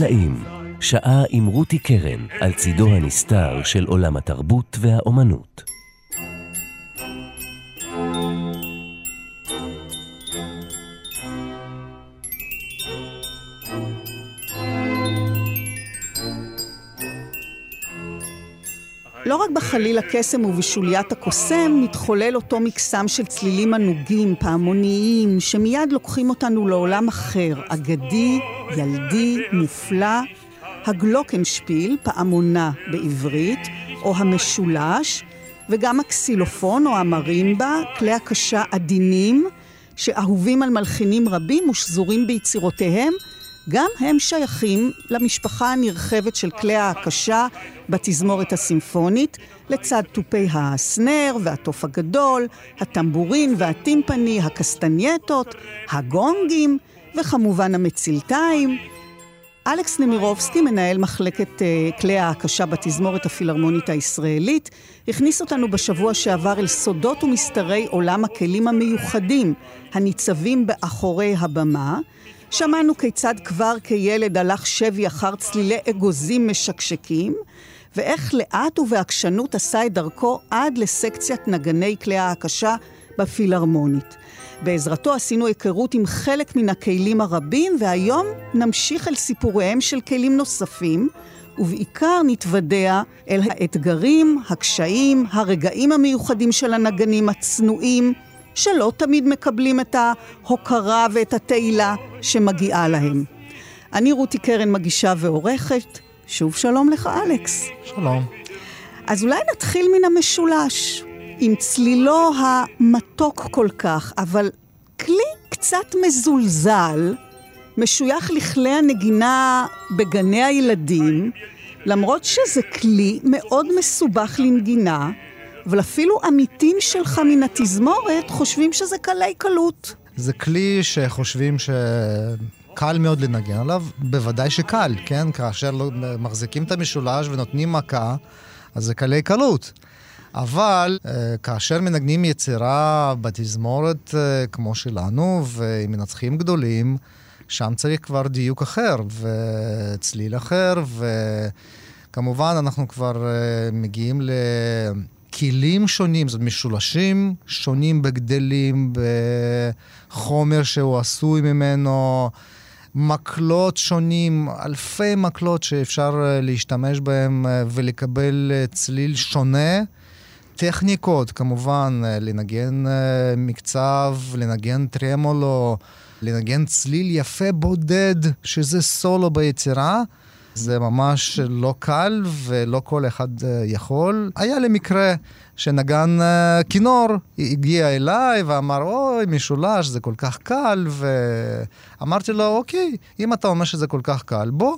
הקלעים, שעה עם רותי קרן על צידו הנסתר של עולם התרבות והאומנות. בחליל הקסם ובשוליית הקוסם מתחולל אותו מקסם של צלילים ענוגים, פעמוניים, שמיד לוקחים אותנו לעולם אחר, אגדי, ילדי, מופלא, הגלוקנשפיל, פעמונה בעברית, או המשולש, וגם הקסילופון או המרימבה, כלי הקשה עדינים, שאהובים על מלחינים רבים ושזורים ביצירותיהם, גם הם שייכים למשפחה הנרחבת של כלי ההקשה בתזמורת הסימפונית, לצד תופי הסנר והתוף הגדול, הטמבורין והטימפני, הקסטנייטות, הגונגים, וכמובן המצלתיים. אלכס נמירובסקי, מנהל מחלקת uh, כלי ההקשה בתזמורת הפילהרמונית הישראלית, הכניס אותנו בשבוע שעבר אל סודות ומסתרי עולם הכלים המיוחדים הניצבים באחורי הבמה. שמענו כיצד כבר כילד הלך שבי אחר צלילי אגוזים משקשקים, ואיך לאט ובעקשנות עשה את דרכו עד לסקציית נגני כלי ההקשה בפילהרמונית. בעזרתו עשינו היכרות עם חלק מן הכלים הרבים, והיום נמשיך אל סיפוריהם של כלים נוספים, ובעיקר נתוודע אל האתגרים, הקשיים, הרגעים המיוחדים של הנגנים הצנועים, שלא תמיד מקבלים את ההוקרה ואת התהילה שמגיעה להם. אני רותי קרן, מגישה ועורכת. שוב שלום לך, אלכס. שלום. אז אולי נתחיל מן המשולש, עם צלילו המתוק כל כך, אבל כלי קצת מזולזל, משוייך לכלי הנגינה בגני הילדים, למרות שזה כלי מאוד מסובך לנגינה, אבל אפילו עמיתים שלך מן התזמורת חושבים שזה קלי קלות. זה כלי שחושבים שקל מאוד לנגן עליו, בוודאי שקל, כן? כאשר לא- מחזיקים את המשולש ונותנים מכה, אז זה קלי קלות. אבל אה, כאשר מנגנים יצירה בתזמורת אה, כמו שלנו, ועם מנצחים גדולים, שם צריך כבר דיוק אחר, וצליל אחר, וכמובן אנחנו כבר אה, מגיעים לכלים שונים, זאת אומרת, משולשים שונים בגדלים, בחומר שהוא עשוי ממנו. מקלות שונים, אלפי מקלות שאפשר אה, להשתמש בהם אה, ולקבל אה, צליל שונה. טכניקות, כמובן, לנגן מקצב, לנגן טרמולו, לנגן צליל יפה בודד, שזה סולו ביצירה. זה ממש לא קל ולא כל אחד אה, יכול. היה לי מקרה שנגן אה, כינור, הגיע אליי ואמר, אוי, משולש, זה כל כך קל, ואמרתי לו, אוקיי, אם אתה אומר שזה כל כך קל, בוא,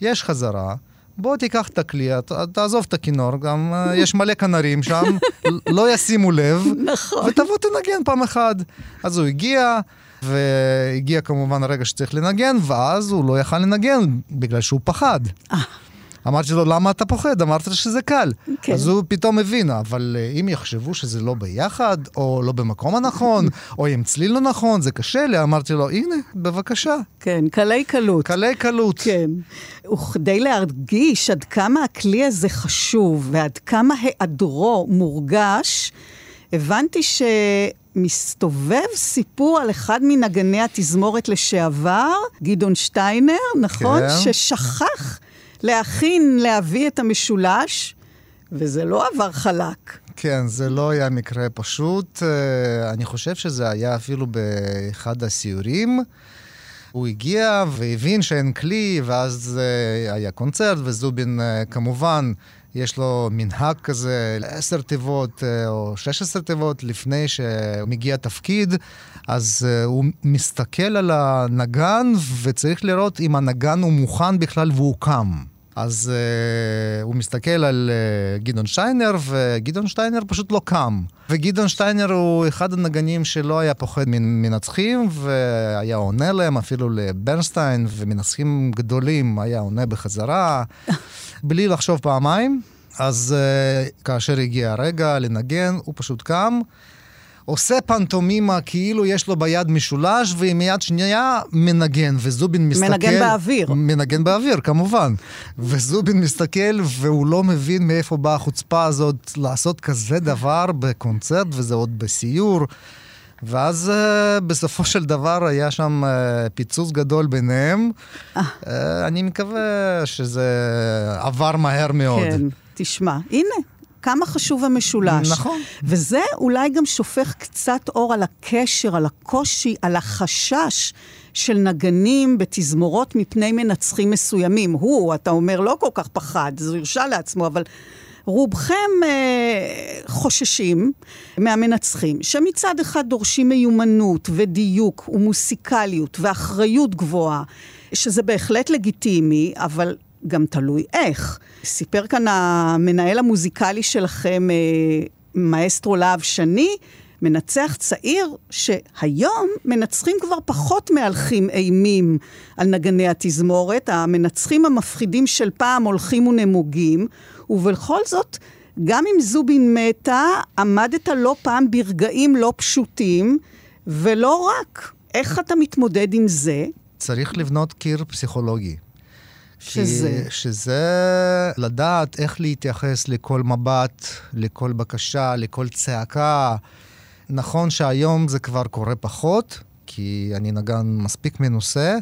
יש חזרה. בוא תיקח את הכלי, תעזוב את הכינור, גם אה, יש מלא כנרים שם, לא ישימו לב, נכון. ותבוא תנגן פעם אחת. אז הוא הגיע, והגיע כמובן הרגע שצריך לנגן, ואז הוא לא יכל לנגן בגלל שהוא פחד. אמרתי לו, למה אתה פוחד? אמרת שזה קל. כן. אז הוא פתאום הבין, אבל אה, אם יחשבו שזה לא ביחד, או לא במקום הנכון, או עם צליל לא נכון, זה קשה לי, אמרתי לו, הנה, בבקשה, כן, קלי קלות. קלי קלות. כן. וכדי להרגיש עד כמה הכלי הזה חשוב ועד כמה היעדרו מורגש, הבנתי שמסתובב סיפור על אחד מנגני התזמורת לשעבר, גדעון שטיינר, נכון? כן. ששכח להכין, להביא את המשולש, וזה לא עבר חלק. כן, זה לא היה מקרה פשוט. אה, אני חושב שזה היה אפילו באחד הסיורים. הוא הגיע והבין שאין כלי, ואז אה, היה קונצרט, וזובין אה, כמובן, יש לו מנהג כזה, עשר תיבות אה, או שש עשר תיבות לפני שמגיע תפקיד, אז אה, הוא מסתכל על הנגן וצריך לראות אם הנגן הוא מוכן בכלל והוא קם. אז uh, הוא מסתכל על uh, גדעון שטיינר, וגדעון שטיינר פשוט לא קם. וגדעון שטיינר הוא אחד הנגנים שלא היה פוחד מנצחים, והיה עונה להם, אפילו לברנסטיין, ומנצחים גדולים היה עונה בחזרה, בלי לחשוב פעמיים. אז uh, כאשר הגיע הרגע לנגן, הוא פשוט קם. עושה פנטומימה כאילו יש לו ביד משולש, ועם יד שנייה מנגן, וזובין מסתכל... מנגן באוויר. מנגן באוויר, כמובן. וזובין מסתכל, והוא לא מבין מאיפה באה החוצפה הזאת לעשות כזה דבר בקונצרט, וזה עוד בסיור. ואז uh, בסופו של דבר היה שם uh, פיצוץ גדול ביניהם. Uh, אני מקווה שזה עבר מהר מאוד. כן, תשמע, הנה, כמה חשוב המשולש. נכון. וזה אולי גם שופך קצת אור על הקשר, על הקושי, על החשש של נגנים בתזמורות מפני מנצחים מסוימים. הוא, אתה אומר, לא כל כך פחד, זה הרשה לעצמו, אבל... רובכם אה, חוששים מהמנצחים, שמצד אחד דורשים מיומנות ודיוק ומוסיקליות ואחריות גבוהה, שזה בהחלט לגיטימי, אבל גם תלוי איך. סיפר כאן המנהל המוזיקלי שלכם, אה, מאסטרו להב שני, מנצח צעיר שהיום מנצחים כבר פחות מהלכים אימים על נגני התזמורת. המנצחים המפחידים של פעם הולכים ונמוגים, ובכל זאת, גם אם זובין מתה, עמדת לא פעם ברגעים לא פשוטים, ולא רק. איך אתה מתמודד עם זה? צריך לבנות קיר פסיכולוגי. שזה? שזה לדעת איך להתייחס לכל מבט, לכל בקשה, לכל צעקה. נכון שהיום זה כבר קורה פחות, כי אני נגן מספיק מנוסה,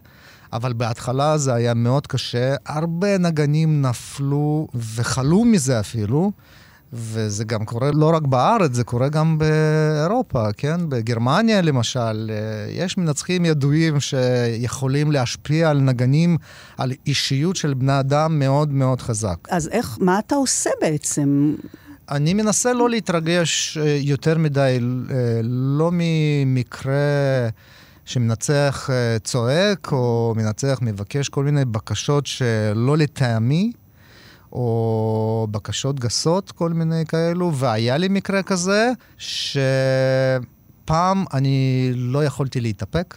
אבל בהתחלה זה היה מאוד קשה. הרבה נגנים נפלו וחלו מזה אפילו. וזה גם קורה לא רק בארץ, זה קורה גם באירופה, כן? בגרמניה למשל, אה, יש מנצחים ידועים שיכולים להשפיע על נגנים, על אישיות של בני אדם מאוד מאוד חזק. אז איך, מה אתה עושה בעצם? אני מנסה לא להתרגש אה, יותר מדי, אה, לא ממקרה שמנצח צועק, או מנצח מבקש כל מיני בקשות שלא לטעמי. או בקשות גסות, כל מיני כאלו, והיה לי מקרה כזה, שפעם אני לא יכולתי להתאפק.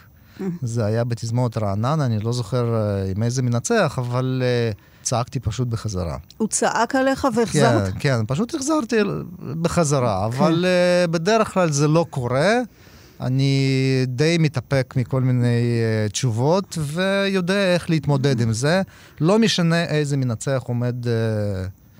זה היה בתזמורת רענן, אני לא זוכר אה, עם איזה מנצח, אבל uh, צעקתי פשוט בחזרה. הוא צעק עליך והחזרת? כן, כן, פשוט החזרתי בחזרה, כן. אבל uh, בדרך כלל זה לא קורה. אני די מתאפק מכל מיני uh, תשובות, ויודע איך להתמודד עם זה. לא משנה איזה מנצח עומד... Uh,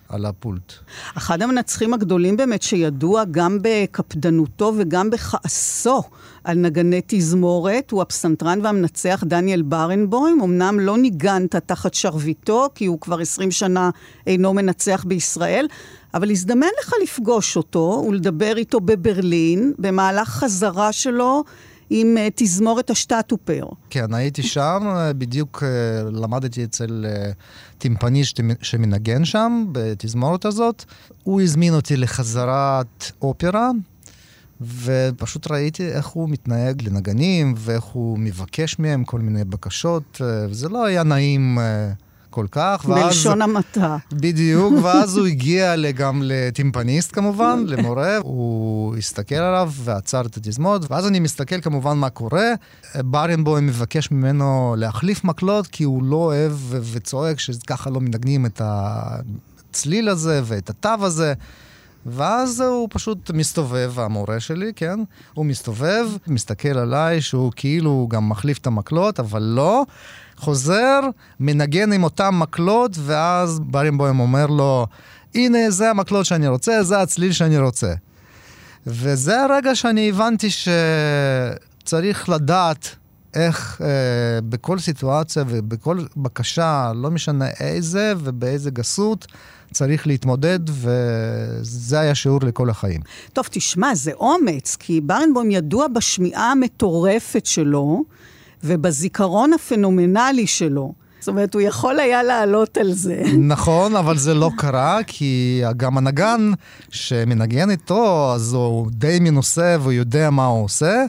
על הפולט. אחד המנצחים הגדולים באמת, שידוע גם בקפדנותו וגם בכעסו על נגני תזמורת, הוא הפסנתרן והמנצח דניאל ברנבוים. אמנם לא ניגנת תחת שרביטו, כי הוא כבר 20 שנה אינו מנצח בישראל, אבל הזדמן לך לפגוש אותו ולדבר איתו בברלין, במהלך חזרה שלו עם uh, תזמורת השטטופר. כן, הייתי שם, אה, בדיוק uh, למדתי אצל uh, טימפניסט שמנגן שם, בתזמורת הזאת. הוא הזמין אותי לחזרת אופרה, ופשוט ראיתי איך הוא מתנהג לנגנים, ואיך הוא מבקש מהם כל מיני בקשות, וזה לא היה נעים. Uh, כל כך. ואז, בלשון המעטה. בדיוק, ואז הוא הגיע גם לטימפניסט כמובן, למורה, הוא הסתכל עליו ועצר את התזמורת, ואז אני מסתכל כמובן מה קורה. ברנבוים מבקש ממנו להחליף מקלות, כי הוא לא אוהב וצועק שככה לא מנגנים את הצליל הזה ואת התו הזה. ואז הוא פשוט מסתובב, המורה שלי, כן? הוא מסתובב, מסתכל עליי שהוא כאילו גם מחליף את המקלות, אבל לא. חוזר, מנגן עם אותם מקלות, ואז ברנבוים אומר לו, הנה, זה המקלות שאני רוצה, זה הצליל שאני רוצה. וזה הרגע שאני הבנתי שצריך לדעת איך אה, בכל סיטואציה ובכל בקשה, לא משנה איזה ובאיזה גסות, צריך להתמודד, וזה היה שיעור לכל החיים. טוב, תשמע, זה אומץ, כי ברנבוים ידוע בשמיעה המטורפת שלו ובזיכרון הפנומנלי שלו. זאת אומרת, הוא יכול היה לעלות על זה. נכון, אבל זה לא קרה, כי גם הנגן שמנגן איתו, אז הוא די מנוסה והוא יודע מה הוא עושה,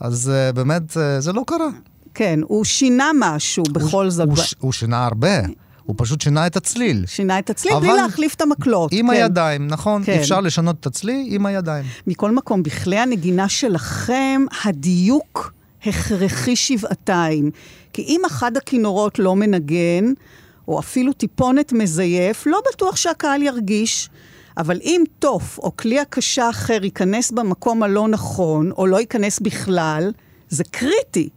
אז uh, באמת uh, זה לא קרה. כן, הוא שינה משהו בכל הוא, זאת. הוא, הוא שינה הרבה. הוא פשוט שינה את הצליל. שינה את הצליל בלי להחליף את המקלות. עם כן. הידיים, נכון. כן. אפשר לשנות את הצליל עם הידיים. מכל מקום, בכלי הנגינה שלכם, הדיוק הכרחי שבעתיים. כי אם אחד הכינורות לא מנגן, או אפילו טיפונת מזייף, לא בטוח שהקהל ירגיש. אבל אם תוף או כלי הקשה אחר ייכנס במקום הלא נכון, או לא ייכנס בכלל, זה קריטי.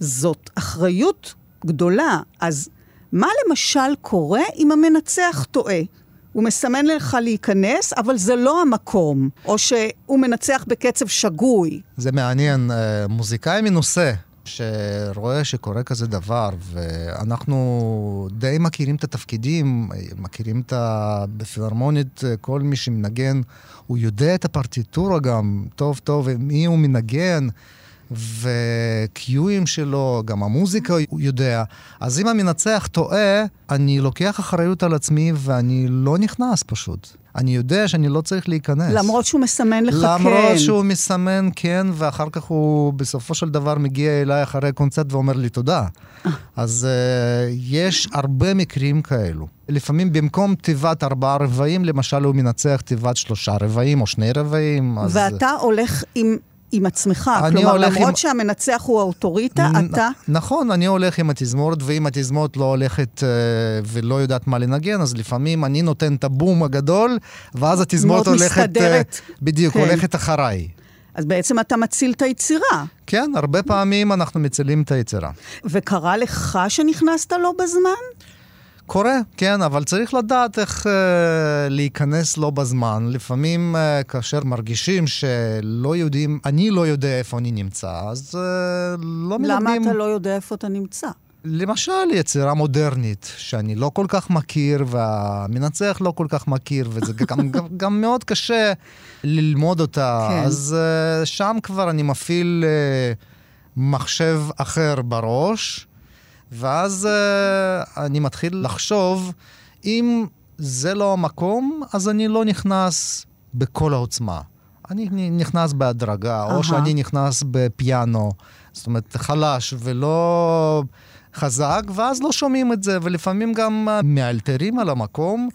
זאת אחריות גדולה. אז מה למשל קורה אם המנצח טועה? הוא מסמן לך להיכנס, אבל זה לא המקום. או שהוא מנצח בקצב שגוי. זה מעניין. אה, מוזיקאי מנוסה, שרואה שקורה כזה דבר, ואנחנו די מכירים את התפקידים, מכירים את ה... בפילהרמונית, כל מי שמנגן, הוא יודע את הפרטיטורה גם טוב טוב, מי הוא מנגן. וקיואים שלו, גם המוזיקה הוא יודע. אז אם המנצח טועה, אני לוקח אחריות על עצמי ואני לא נכנס פשוט. אני יודע שאני לא צריך להיכנס. למרות שהוא מסמן לך למרות כן. למרות שהוא מסמן כן, ואחר כך הוא בסופו של דבר מגיע אליי אחרי קונצרט ואומר לי תודה. אז uh, יש הרבה מקרים כאלו. לפעמים במקום תיבת ארבעה רבעים, למשל הוא מנצח תיבת שלושה רבעים או שני רבעים. אז... ואתה הולך עם עם עצמך. כלומר, למרות עם... שהמנצח הוא האוטוריטה, נ, אתה... נכון, אני הולך עם התזמורת, ואם התזמורת לא הולכת uh, ולא יודעת מה לנגן, אז לפעמים אני נותן את הבום הגדול, ואז התזמורת הולכת... מאוד מסתדרת. Uh, בדיוק, כן. הולכת אחריי. אז בעצם אתה מציל את היצירה. כן, הרבה פעמים אנחנו מצילים את היצירה. וקרה לך שנכנסת לא בזמן? קורה, כן, אבל צריך לדעת איך אה, להיכנס לא בזמן. לפעמים אה, כאשר מרגישים שלא יודעים, אני לא יודע איפה אני נמצא, אז אה, לא מלמדים... למה אתה לא יודע איפה אתה נמצא? למשל, יצירה מודרנית, שאני לא כל כך מכיר, והמנצח לא כל כך מכיר, וזה גם, גם, גם מאוד קשה ללמוד אותה. כן. אז uh, שם כבר אני מפעיל uh, מחשב אחר בראש. ואז uh, אני מתחיל לחשוב, אם זה לא המקום, אז אני לא נכנס בכל העוצמה. אני נכנס בהדרגה, uh-huh. או שאני נכנס בפיאנו, זאת אומרת, חלש ולא חזק, ואז לא שומעים את זה, ולפעמים גם מאלתרים על המקום.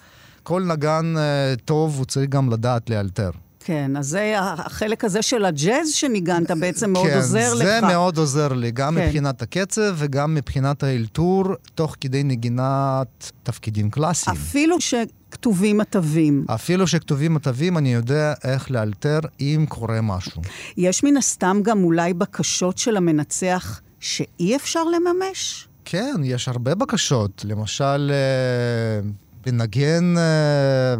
כל נגן uh, טוב, הוא צריך גם לדעת לאלתר. כן, אז זה החלק הזה של הג'אז שניגנת בעצם מאוד כן, עוזר לך. כן, זה מאוד עוזר לי, גם כן. מבחינת הקצב וגם מבחינת האלתור, תוך כדי נגינת תפקידים קלאסיים. אפילו שכתובים התווים. אפילו שכתובים התווים, אני יודע איך לאלתר אם קורה משהו. יש מן הסתם גם אולי בקשות של המנצח שאי אפשר לממש? כן, יש הרבה בקשות. למשל, אה, לנגן... אה,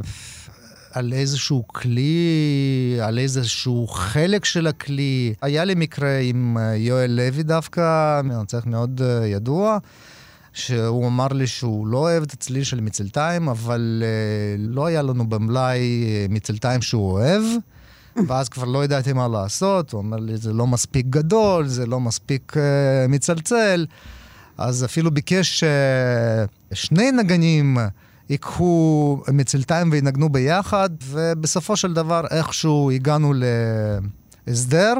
על איזשהו כלי, על איזשהו חלק של הכלי. היה לי מקרה עם אה, יואל לוי דווקא, מנצח מאוד אה, ידוע. שהוא אמר לי שהוא לא אוהב את הצליל של מצלתיים, אבל uh, לא היה לנו במלאי מצלתיים שהוא אוהב, ואז כבר לא ידעתי מה לעשות, הוא אומר לי, זה לא מספיק גדול, זה לא מספיק uh, מצלצל, אז אפילו ביקש uh, שני נגנים ייקחו מצלתיים וינגנו ביחד, ובסופו של דבר איכשהו הגענו להסדר.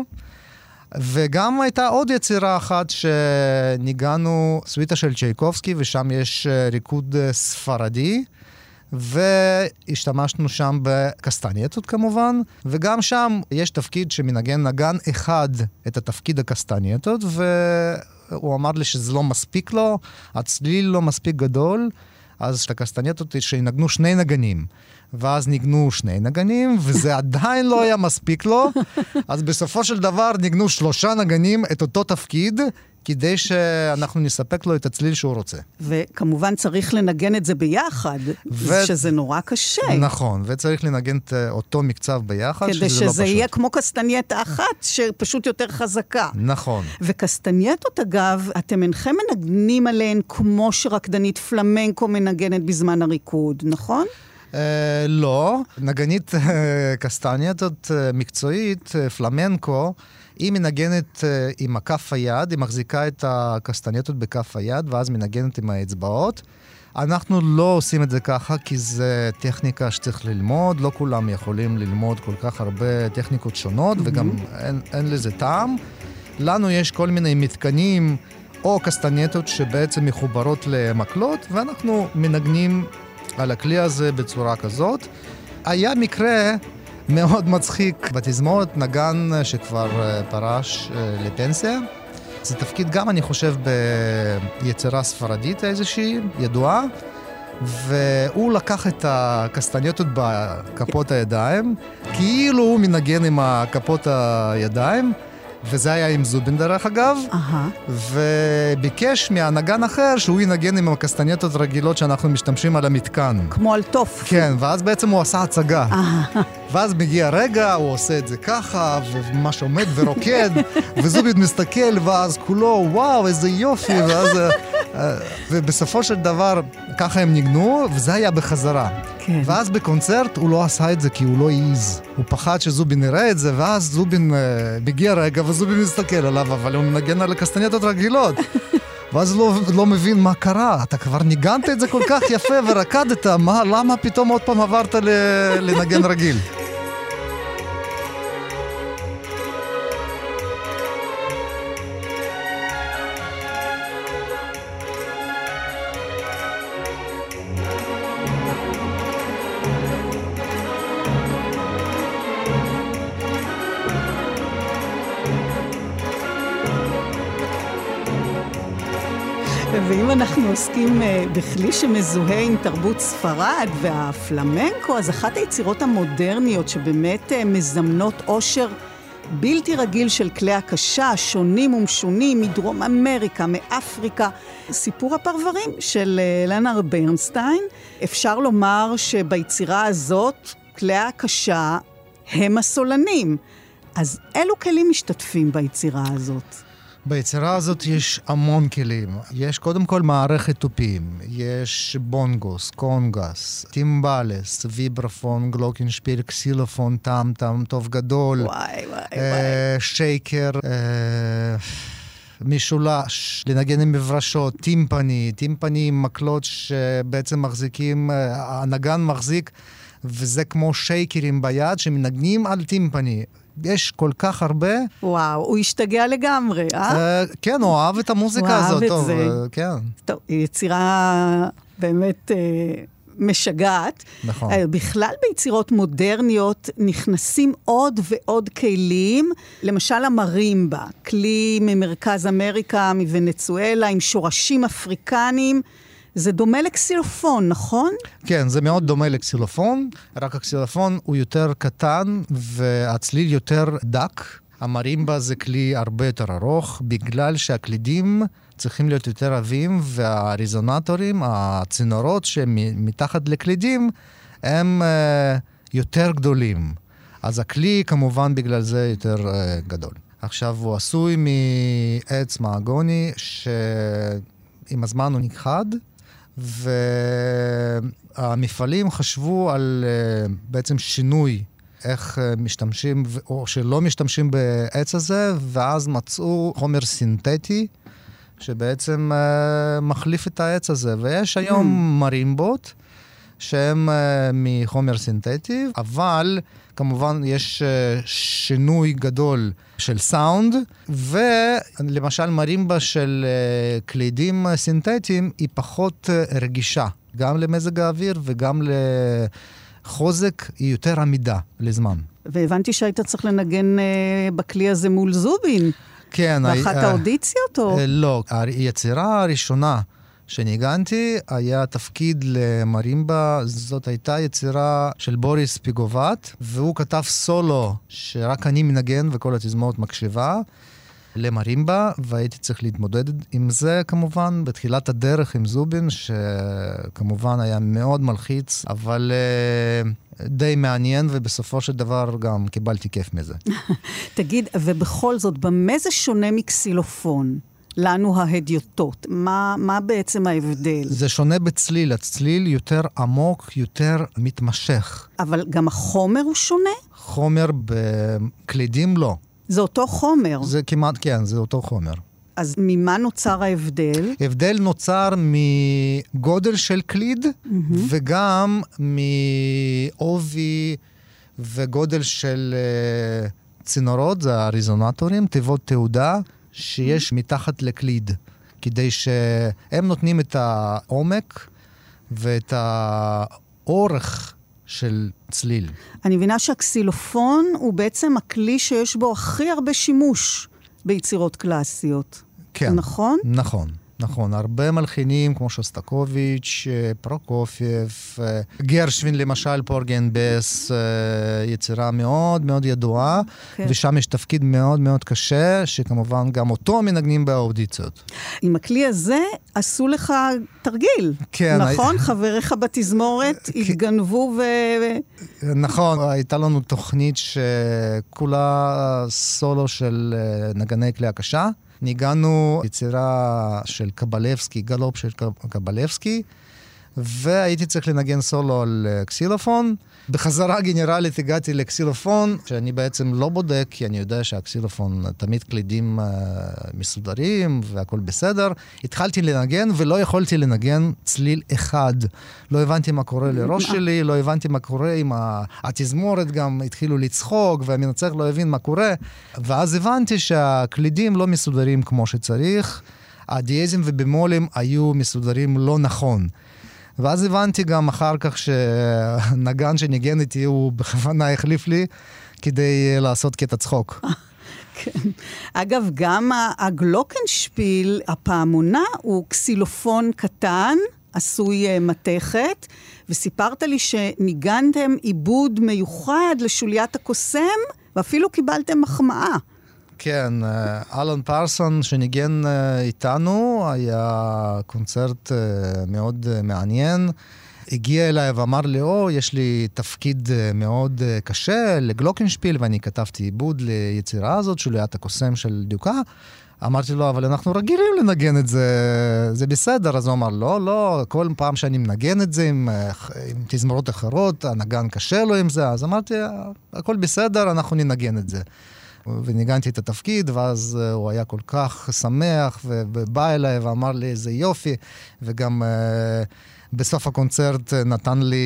וגם הייתה עוד יצירה אחת שניגענו, סוויטה של צ'ייקובסקי, ושם יש אה, ריקוד אה, ספרדי. והשתמשנו שם בקסטנייטות כמובן, וגם שם יש תפקיד שמנגן נגן אחד את התפקיד הקסטנייטות, והוא אמר לי שזה לא מספיק לו, הצליל לא מספיק גדול, אז את הקסטנייטות שינגנו שני נגנים. ואז ניגנו שני נגנים, וזה עדיין לא היה מספיק לו, אז בסופו של דבר ניגנו שלושה נגנים את אותו תפקיד, כדי שאנחנו נספק לו את הצליל שהוא רוצה. וכמובן צריך לנגן את זה ביחד, ו... שזה נורא קשה. נכון, וצריך לנגן את אותו מקצב ביחד, שזה לא פשוט. כדי שזה יהיה כמו קסטנייטה אחת, שפשוט יותר חזקה. נכון. וקסטנייטות, אגב, אתם אינכם מנגנים עליהן כמו שרקדנית פלמנקו מנגנת בזמן הריקוד, נכון? Uh, לא, נגנית uh, קסטנייטות uh, מקצועית, פלמנקו, היא מנגנת uh, עם הכף היד, היא מחזיקה את הקסטנייטות בכף היד, ואז מנגנת עם האצבעות. אנחנו לא עושים את זה ככה, כי זה טכניקה שצריך ללמוד, לא כולם יכולים ללמוד כל כך הרבה טכניקות שונות, mm-hmm. וגם אין, אין לזה טעם. לנו יש כל מיני מתקנים או קסטנייטות שבעצם מחוברות למקלות, ואנחנו מנגנים על הכלי הזה בצורה כזאת. היה מקרה מאוד מצחיק בתזמורת, נגן שכבר אה, פרש אה, לפנסיה. זה תפקיד גם, אני חושב, ביצירה ספרדית איזושהי, ידועה. והוא לקח את הקסטנייטות בכפות הידיים, כאילו הוא מנגן עם הכפות הידיים, וזה היה עם זובין דרך אגב, uh-huh. וביקש מהנגן אחר שהוא ינגן עם הקסטנייטות רגילות שאנחנו משתמשים על המתקן. כמו על תוף. כן, ואז בעצם הוא עשה הצגה. Uh-huh. ואז מגיע רגע, הוא עושה את זה ככה, וממש עומד ורוקד, וזובין מסתכל, ואז כולו, וואו, איזה יופי, ואז... אה, אה, ובסופו של דבר, ככה הם ניגנו, וזה היה בחזרה. כן. ואז בקונצרט הוא לא עשה את זה כי הוא לא העז. הוא פחד שזובין יראה את זה, ואז זובין uh, מגיע רגע וזובין מסתכל עליו, אבל הוא מנגן על הקסטנייטות רגילות. ואז לא, לא מבין מה קרה, אתה כבר ניגנת את זה כל כך יפה ורקדת, מה, למה פתאום עוד פעם עברת לנגן רגיל? ואם אנחנו עוסקים אה, בכלי שמזוהה עם תרבות ספרד והפלמנקו, אז אחת היצירות המודרניות שבאמת אה, מזמנות עושר בלתי רגיל של כלי הקשה, שונים ומשונים, מדרום אמריקה, מאפריקה. סיפור הפרברים של אה, לנר ברנסטיין. אפשר לומר שביצירה הזאת, כלי הקשה הם הסולנים. אז אילו כלים משתתפים ביצירה הזאת? ביצירה הזאת יש המון כלים. יש קודם כל מערכת תופים, יש בונגוס, קונגס, טימבלס, ויברפון, גלוקינשפיל, קסילופון, טאם טאם, טוב גדול, וואי וואי אה, וואי. שייקר, אה, משולש, לנגן עם מברשות, טימפני, טימפני עם מקלות שבעצם מחזיקים, אה, הנגן מחזיק, וזה כמו שייקרים ביד שמנגנים על טימפני. יש כל כך הרבה. וואו, הוא השתגע לגמרי, אה? Uh, כן, הוא אהב את המוזיקה הזאת. הוא אהב את זה. Uh, כן. טוב, היא יצירה באמת... uh, משגעת. נכון. בכלל ביצירות מודרניות נכנסים עוד ועוד כלים, למשל המרימבה, כלי ממרכז אמריקה, מוונצואלה, עם שורשים אפריקניים. זה דומה לקסילופון, נכון? כן, זה מאוד דומה לקסילופון, רק הקסילופון הוא יותר קטן והצליל יותר דק. המרימבה זה כלי הרבה יותר ארוך, בגלל שהקלידים צריכים להיות יותר עבים, והרזונטורים, הצינורות שמתחת לקלידים, הם uh, יותר גדולים. אז הכלי כמובן בגלל זה יותר uh, גדול. עכשיו, הוא עשוי מעץ מעגוני, שעם הזמן הוא נכחד, והמפעלים חשבו על אה, בעצם שינוי, איך אה, משתמשים או שלא משתמשים בעץ הזה, ואז מצאו חומר סינתטי. שבעצם uh, מחליף את העץ הזה. ויש היום mm. מרימבות שהם אה, מחומר סינתטי, אבל כמובן יש אה, שינוי גדול של סאונד, ולמשל מרימבה של אה, קלידים סינתטיים היא פחות אה, רגישה, גם למזג האוויר וגם לחוזק, היא יותר עמידה לזמן. והבנתי שהיית צריך לנגן בכלי הזה מול זובין. כן. באחת האודיציות, או? לא, היצירה הראשונה שניגנתי היה תפקיד למרימבה, זאת הייתה יצירה של בוריס פיגובט, והוא כתב סולו שרק אני מנגן וכל התזמורת מקשיבה. למרימבה, והייתי צריך להתמודד עם זה כמובן, בתחילת הדרך עם זובין, שכמובן היה מאוד מלחיץ, אבל uh, די מעניין, ובסופו של דבר גם קיבלתי כיף מזה. תגיד, ובכל זאת, במה זה שונה מקסילופון? לנו ההדיוטות. מה, מה בעצם ההבדל? זה שונה בצליל, הצליל יותר עמוק, יותר מתמשך. אבל גם החומר הוא שונה? חומר בקלידים לא. זה אותו חומר. זה כמעט, כן, זה אותו חומר. אז ממה נוצר ההבדל? הבדל נוצר מגודל של קליד, mm-hmm. וגם מעובי וגודל של uh, צינורות, זה הרזונטורים, תיבות תעודה, שיש. מתחת לקליד, כדי שהם נותנים את העומק ואת האורך של צליל. אני מבינה שהקסילופון הוא בעצם הכלי שיש בו הכי הרבה שימוש ביצירות קלאסיות. כן. נכון? נכון. נכון, הרבה מלחינים כמו שוסטקוביץ', אה, פרוקופייב, אה, גרשווין למשל, Porgy and Bess, אה, יצירה מאוד מאוד ידועה, כן. ושם יש תפקיד מאוד מאוד קשה, שכמובן גם אותו מנגנים באודיציות. עם הכלי הזה עשו לך תרגיל, כן. נכון? I... חבריך בתזמורת התגנבו ו... נכון, הייתה לנו תוכנית שכולה סולו של נגני כלי הקשה. ניגענו יצירה של קבלבסקי, גלופ של קבלבסקי, והייתי צריך לנגן סולו על אה, קסילופון. בחזרה גנרלית הגעתי לקסילופון, שאני בעצם לא בודק, כי אני יודע שהקסילופון תמיד קלידים uh, מסודרים והכול בסדר. התחלתי לנגן ולא יכולתי לנגן צליל אחד. לא הבנתי מה קורה לראש שלי, לא הבנתי מה קורה עם התזמורת, גם התחילו לצחוק, והמנצח לא הבין מה קורה. ואז הבנתי שהקלידים לא מסודרים כמו שצריך. הדיאזים ובמולים היו מסודרים לא נכון. ואז הבנתי גם אחר כך שנגן שניגן איתי, הוא בכוונה החליף לי כדי לעשות קטע צחוק. כן. אגב, גם הגלוקנשפיל, הפעמונה, הוא קסילופון קטן, עשוי אה, מתכת, וסיפרת לי שניגנתם עיבוד מיוחד לשוליית הקוסם, ואפילו קיבלתם מחמאה. כן, אה, אלון פרסון שניגן אה, איתנו, היה קונצרט אה, מאוד מעניין. הגיע אליי ואמר לי, או, יש לי תפקיד מאוד קשה לגלוקנשפיל, ואני כתבתי עיבוד ליצירה הזאת, שוליית הקוסם של דיוקה. אמרתי לו, אבל אנחנו רגילים לנגן את זה, זה בסדר. אז הוא אמר, לא, לא, כל פעם שאני מנגן את זה עם, עם תזמורות אחרות, הנגן קשה לו עם זה. אז אמרתי, הכל בסדר, אנחנו ננגן את זה. וניגנתי את התפקיד, ואז uh, הוא היה כל כך שמח, ובא אליי ואמר לי איזה יופי, וגם... Uh, בסוף הקונצרט נתן לי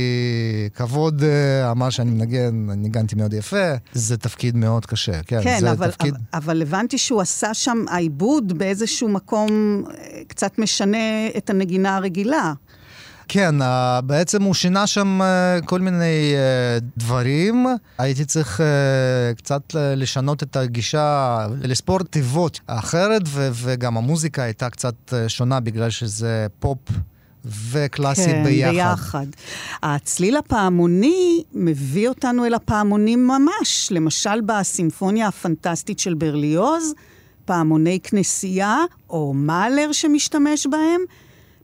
כבוד, אה, אמר שאני מנגן, ניגנתי מאוד יפה. זה תפקיד מאוד קשה, כן, כן זה אבל, תפקיד... אבל, אבל הבנתי שהוא עשה שם, העיבוד באיזשהו מקום קצת משנה את הנגינה הרגילה. כן, בעצם הוא שינה שם אה, כל מיני אה, דברים. הייתי צריך אה, קצת לשנות את הגישה, לספור תיבות אחרת, וגם המוזיקה הייתה קצת שונה בגלל שזה פופ. וקלאסית כן, ביחד. כן, ביחד. הצליל הפעמוני מביא אותנו אל הפעמונים ממש. למשל, בסימפוניה הפנטסטית של ברליוז, פעמוני כנסייה, או מאלר שמשתמש בהם,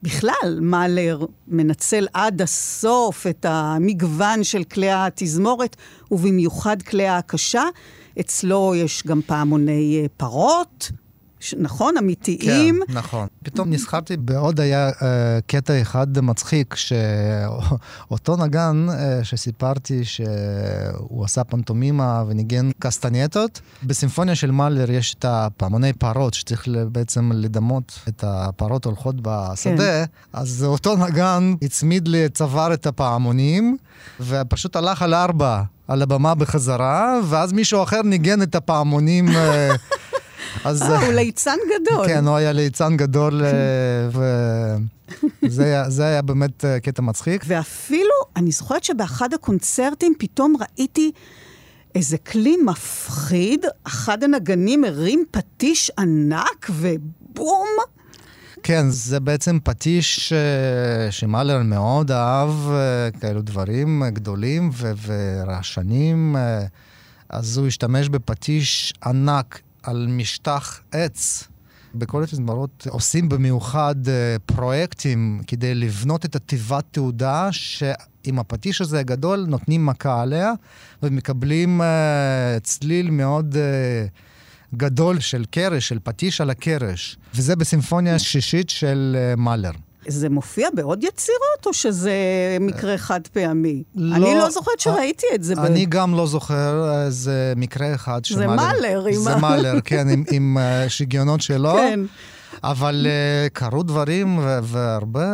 בכלל, מאלר מנצל עד הסוף את המגוון של כלי התזמורת, ובמיוחד כלי ההקשה. אצלו יש גם פעמוני אה, פרות, ש- נכון? אמיתיים. כן, נכון. פתאום נזכרתי בעוד היה uh, קטע אחד מצחיק, שאותו נגן uh, שסיפרתי שהוא עשה פנטומימה וניגן קסטנייטות, בסימפוניה של מאלר יש את הפעמוני פרות, שצריך בעצם לדמות את הפרות הולכות בשדה, כן. אז אותו נגן הצמיד לי צוואר את הפעמונים, ופשוט הלך על ארבע. על הבמה בחזרה, ואז מישהו אחר ניגן את הפעמונים. אה, אז... אה, הוא ליצן גדול. כן, הוא היה ליצן גדול, אה, וזה היה, היה באמת קטע מצחיק. ואפילו, אני זוכרת שבאחד הקונצרטים פתאום ראיתי איזה כלי מפחיד, אחד הנגנים הרים פטיש ענק, ובום! כן, זה בעצם פטיש שמאלר מאוד אהב, כאלו דברים גדולים ורעשנים. אז הוא השתמש בפטיש ענק על משטח עץ. בכל התזמורות עושים במיוחד פרויקטים כדי לבנות את התיבת תעודה, שעם הפטיש הזה הגדול נותנים מכה עליה, ומקבלים צליל מאוד... גדול של קרש, של פטיש על הקרש, וזה בסימפוניה השישית של מאלר. זה מופיע בעוד יצירות, או שזה מקרה חד פעמי? לא, אני לא זוכרת שראיתי את זה. אני ב... גם לא זוכר, אה, זה מקרה אחד זה מאלר. זה מאלר, כן, עם, עם uh, שיגיונות שלו. כן. אבל uh, קרו דברים, והרבה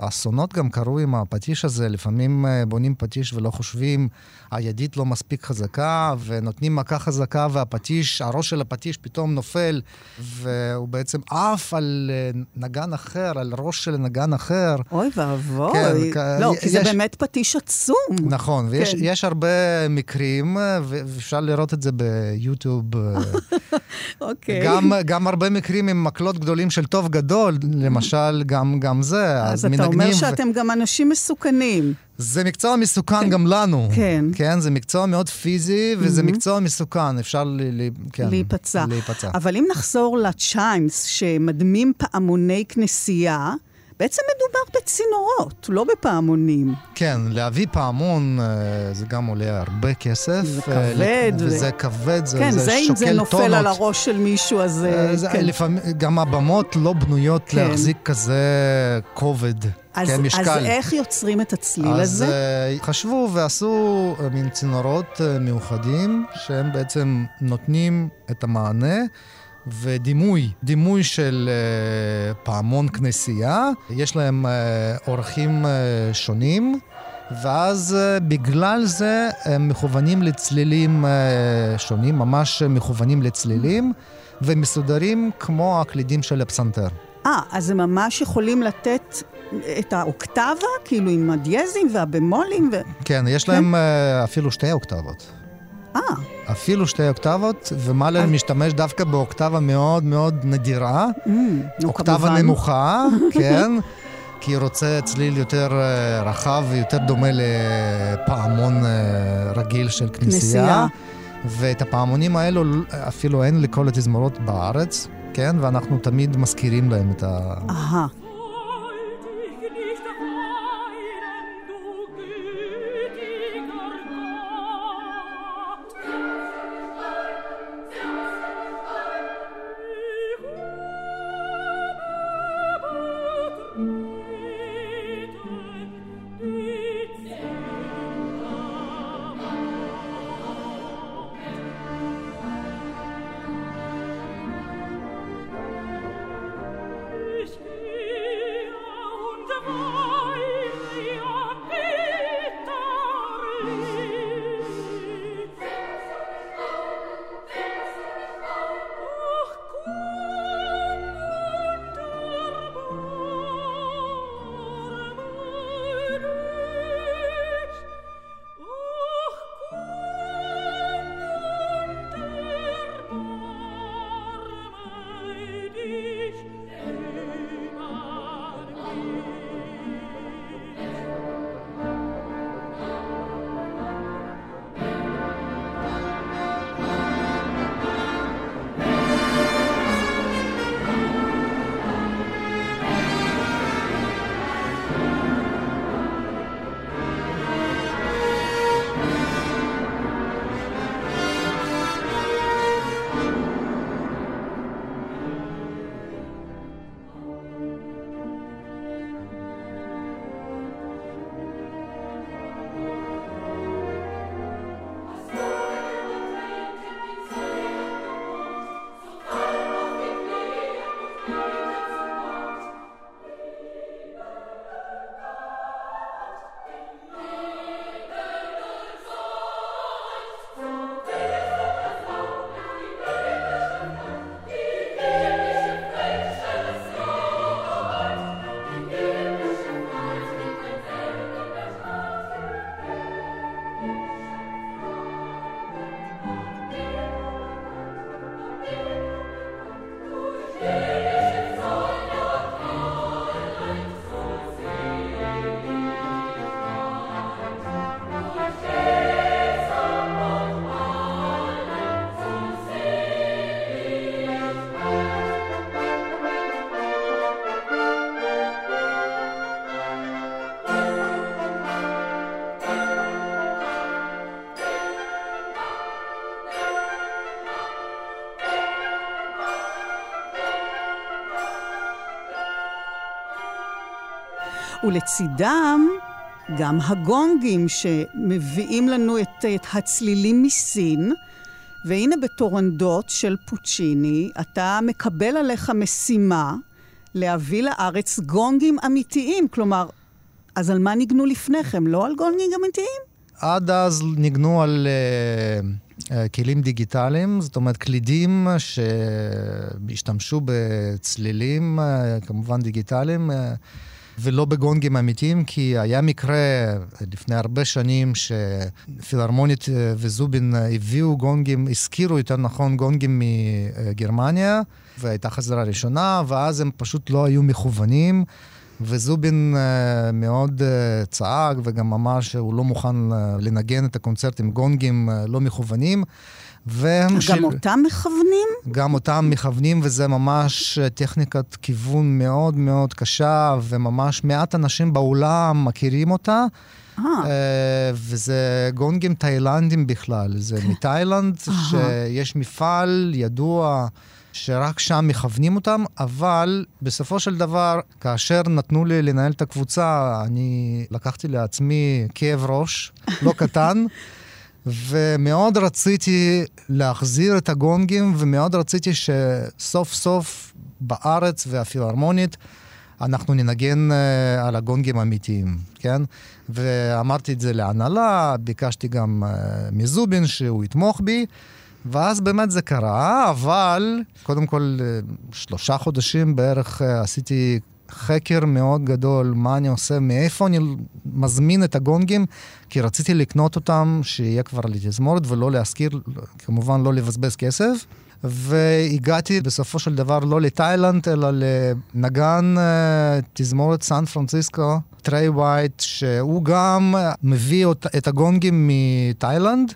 אסונות גם קרו עם הפטיש הזה. לפעמים uh, בונים פטיש ולא חושבים, הידית לא מספיק חזקה, ונותנים מכה חזקה, והפטיש, הראש של הפטיש פתאום נופל, והוא בעצם עף על uh, נגן אחר, על ראש של נגן אחר. אוי ואבוי. כן, לא, כי יש... זה באמת פטיש עצום. נכון, ויש כן. הרבה מקרים, ואפשר לראות את זה ביוטיוב. אוקיי. גם, גם הרבה מקרים עם מקלות גדולים של טוב גדול, למשל, גם, גם זה. אז, אז אתה אומר שאתם. גם אנשים מסוכנים. זה מקצוע מסוכן כן. גם לנו. כן. כן, זה מקצוע מאוד פיזי, וזה mm-hmm. מקצוע מסוכן, אפשר ל, ל, כן, להיפצע. להיפצע. אבל אם נחזור לצ'יימס, שמדמים פעמוני כנסייה, בעצם מדובר בצינורות, לא בפעמונים. כן, להביא פעמון אה, זה גם עולה הרבה כסף. זה אה, כבד. וזה כבד, זה, כן, זה, זה שוקל טונות. כן, זה אם זה נופל טונות. על הראש של מישהו, אז... אה, זה, כן. לפעמים, גם הבמות לא בנויות כן. להחזיק כזה כובד. אז, כן, משקל. אז איך יוצרים את הצליל אז הזה? אז חשבו ועשו מין צינורות מיוחדים, שהם בעצם נותנים את המענה. ודימוי, דימוי של uh, פעמון כנסייה. יש להם uh, אורחים uh, שונים, ואז uh, בגלל זה הם מכוונים לצלילים uh, שונים, ממש מכוונים לצלילים, ומסודרים כמו הקלידים של הפסנתר. אה, אז הם ממש יכולים לתת את האוקטבה, כאילו עם הדיאזים והבמולים ו... כן, יש כן? להם uh, אפילו שתי אוקטבות. אה. אפילו שתי אוקטבות, ומאלר אז... משתמש דווקא באוקטבה מאוד מאוד נדירה. Mm, אוקטבה כמובן. נמוכה, כן. כי הוא רוצה צליל יותר uh, רחב ויותר דומה לפעמון רגיל של כנסייה. כנסייה. ואת הפעמונים האלו אפילו אין לכל התזמורות בארץ, כן? ואנחנו תמיד מזכירים להם את ה... אהה. ולצידם גם הגונגים שמביאים לנו את, את הצלילים מסין. והנה בטורנדות של פוצ'יני, אתה מקבל עליך משימה להביא לארץ גונגים אמיתיים. כלומר, אז על מה ניגנו לפניכם? לא על גונגים אמיתיים? עד אז ניגנו על uh, uh, כלים דיגיטליים, זאת אומרת קלידים שהשתמשו בצלילים, uh, כמובן דיגיטליים. Uh, ולא בגונגים אמיתיים, כי היה מקרה לפני הרבה שנים שפילהרמונית אה, וזובין אה, הביאו גונגים, הזכירו יותר נכון גונגים מגרמניה, והייתה חזרה ראשונה, ואז הם פשוט לא היו מכוונים. וזובין uh, מאוד צעק וגם אמר שהוא לא מוכן לנגן את הקונצרט עם גונגים לא מכוונים. והם גם של... אותם מכוונים? גם אותם מכוונים, וזה ממש טכניקת כיוון מאוד מאוד קשה, וממש מעט אנשים באולם מכירים אותה. אה. וזה גונגים תאילנדים בכלל, זה כן. מתאילנד, שיש מפעל ידוע שרק שם מכוונים אותם, אבל בסופו של דבר, כאשר נתנו לי לנהל את הקבוצה, אני לקחתי לעצמי כאב ראש, לא קטן. ומאוד רציתי להחזיר את הגונגים, ומאוד רציתי שסוף סוף בארץ והפילהרמונית אנחנו ננגן uh, על הגונגים האמיתיים, כן? ואמרתי את זה להנהלה, ביקשתי גם uh, מזובין שהוא יתמוך בי, ואז באמת זה קרה, אבל קודם כל uh, שלושה חודשים בערך uh, עשיתי חקר מאוד גדול, מה אני עושה, מאיפה אני מזמין את הגונגים, כי רציתי לקנות אותם, שיהיה כבר לתזמורת ולא להשכיר, כמובן לא לבזבז כסף. והגעתי בסופו של דבר לא לתאילנד, אלא לנגן uh, תזמורת סן פרנסיסקו, טריי וייט, שהוא גם מביא את הגונגים מתאילנד.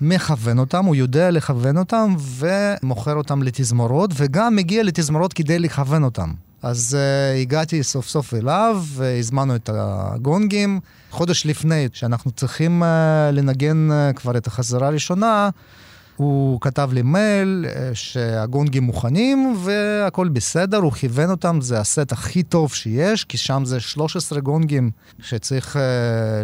מכוון אותם, הוא יודע לכוון אותם ומוכר אותם לתזמורות, וגם מגיע לתזמורות כדי לכוון אותם. אז uh, הגעתי סוף סוף אליו, והזמנו את הגונגים. חודש לפני, שאנחנו צריכים uh, לנגן uh, כבר את החזרה הראשונה, הוא כתב לי מייל uh, שהגונגים מוכנים והכל בסדר, הוא כיוון אותם, זה הסט הכי טוב שיש, כי שם זה 13 גונגים שצריך uh,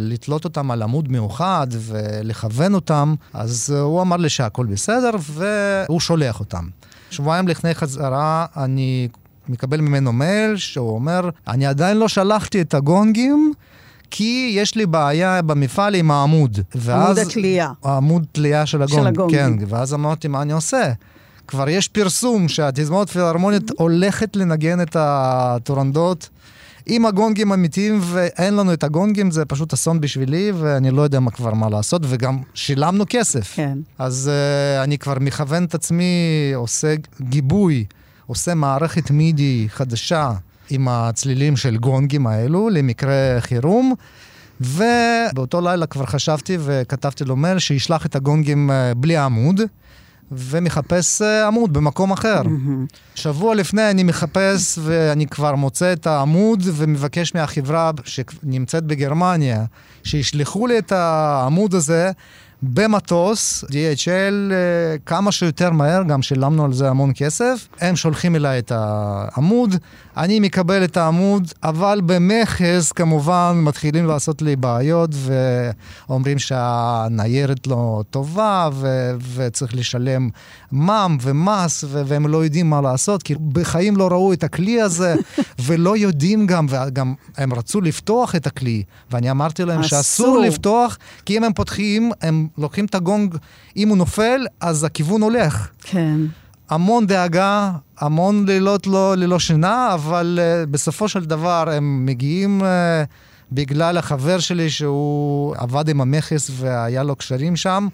לתלות אותם על עמוד מיוחד ולכוון אותם, אז uh, הוא אמר לי שהכל בסדר והוא שולח אותם. שבועיים לפני חזרה אני מקבל ממנו מייל שהוא אומר, אני עדיין לא שלחתי את הגונגים. כי יש לי בעיה במפעל עם העמוד. עמוד התלייה. עמוד תלייה של הגונג. של הגונג. כן, ואז אמרתי, מה אני עושה? כבר יש פרסום שהתזמורת פילהרמונית הולכת לנגן את הטורנדות עם הגונגים אמיתיים, ואין לנו את הגונגים, זה פשוט אסון בשבילי, ואני לא יודע מה כבר מה לעשות, וגם שילמנו כסף. כן. אז uh, אני כבר מכוון את עצמי, עושה גיבוי. עושה מערכת מידי חדשה עם הצלילים של גונגים האלו למקרה חירום. ובאותו לילה כבר חשבתי וכתבתי לו מייל שישלח את הגונגים אה, בלי עמוד, ומחפש אה, עמוד במקום אחר. Mm-hmm. שבוע לפני אני מחפש ואני כבר מוצא את העמוד ומבקש מהחברה שנמצאת בגרמניה, שישלחו לי את העמוד הזה במטוס, DHL, אה, כמה שיותר מהר, גם שילמנו על זה המון כסף. הם שולחים אליי את העמוד, אני מקבל את העמוד, אבל במכס כמובן מתחילים לעשות לי בעיות ואומרים שהניירת לא טובה ו- וצריך לשלם מע"מ ומס ו- והם לא יודעים מה לעשות, כי בחיים לא ראו את הכלי הזה ולא יודעים גם, וגם הם רצו לפתוח את הכלי, ואני אמרתי להם אסור. שאסור לפתוח, כי אם הם פותחים, הם לוקחים את הגונג, אם הוא נופל, אז הכיוון הולך. כן. המון דאגה, המון לילות לא, ללא שינה, אבל uh, בסופו של דבר הם מגיעים uh, בגלל החבר שלי שהוא עבד עם המכס והיה לו קשרים שם.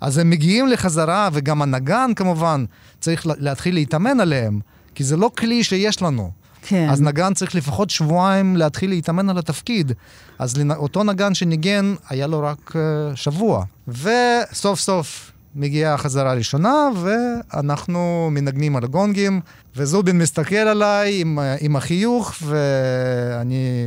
אז הם מגיעים לחזרה, וגם הנגן כמובן צריך להתחיל להתאמן עליהם, כי זה לא כלי שיש לנו. כן. אז נגן צריך לפחות שבועיים להתחיל להתאמן על התפקיד. אז אותו נגן שניגן, היה לו רק uh, שבוע. וסוף סוף מגיעה החזרה הראשונה, ואנחנו מנגנים על הגונגים, וזובין מסתכל עליי עם, עם החיוך, ואני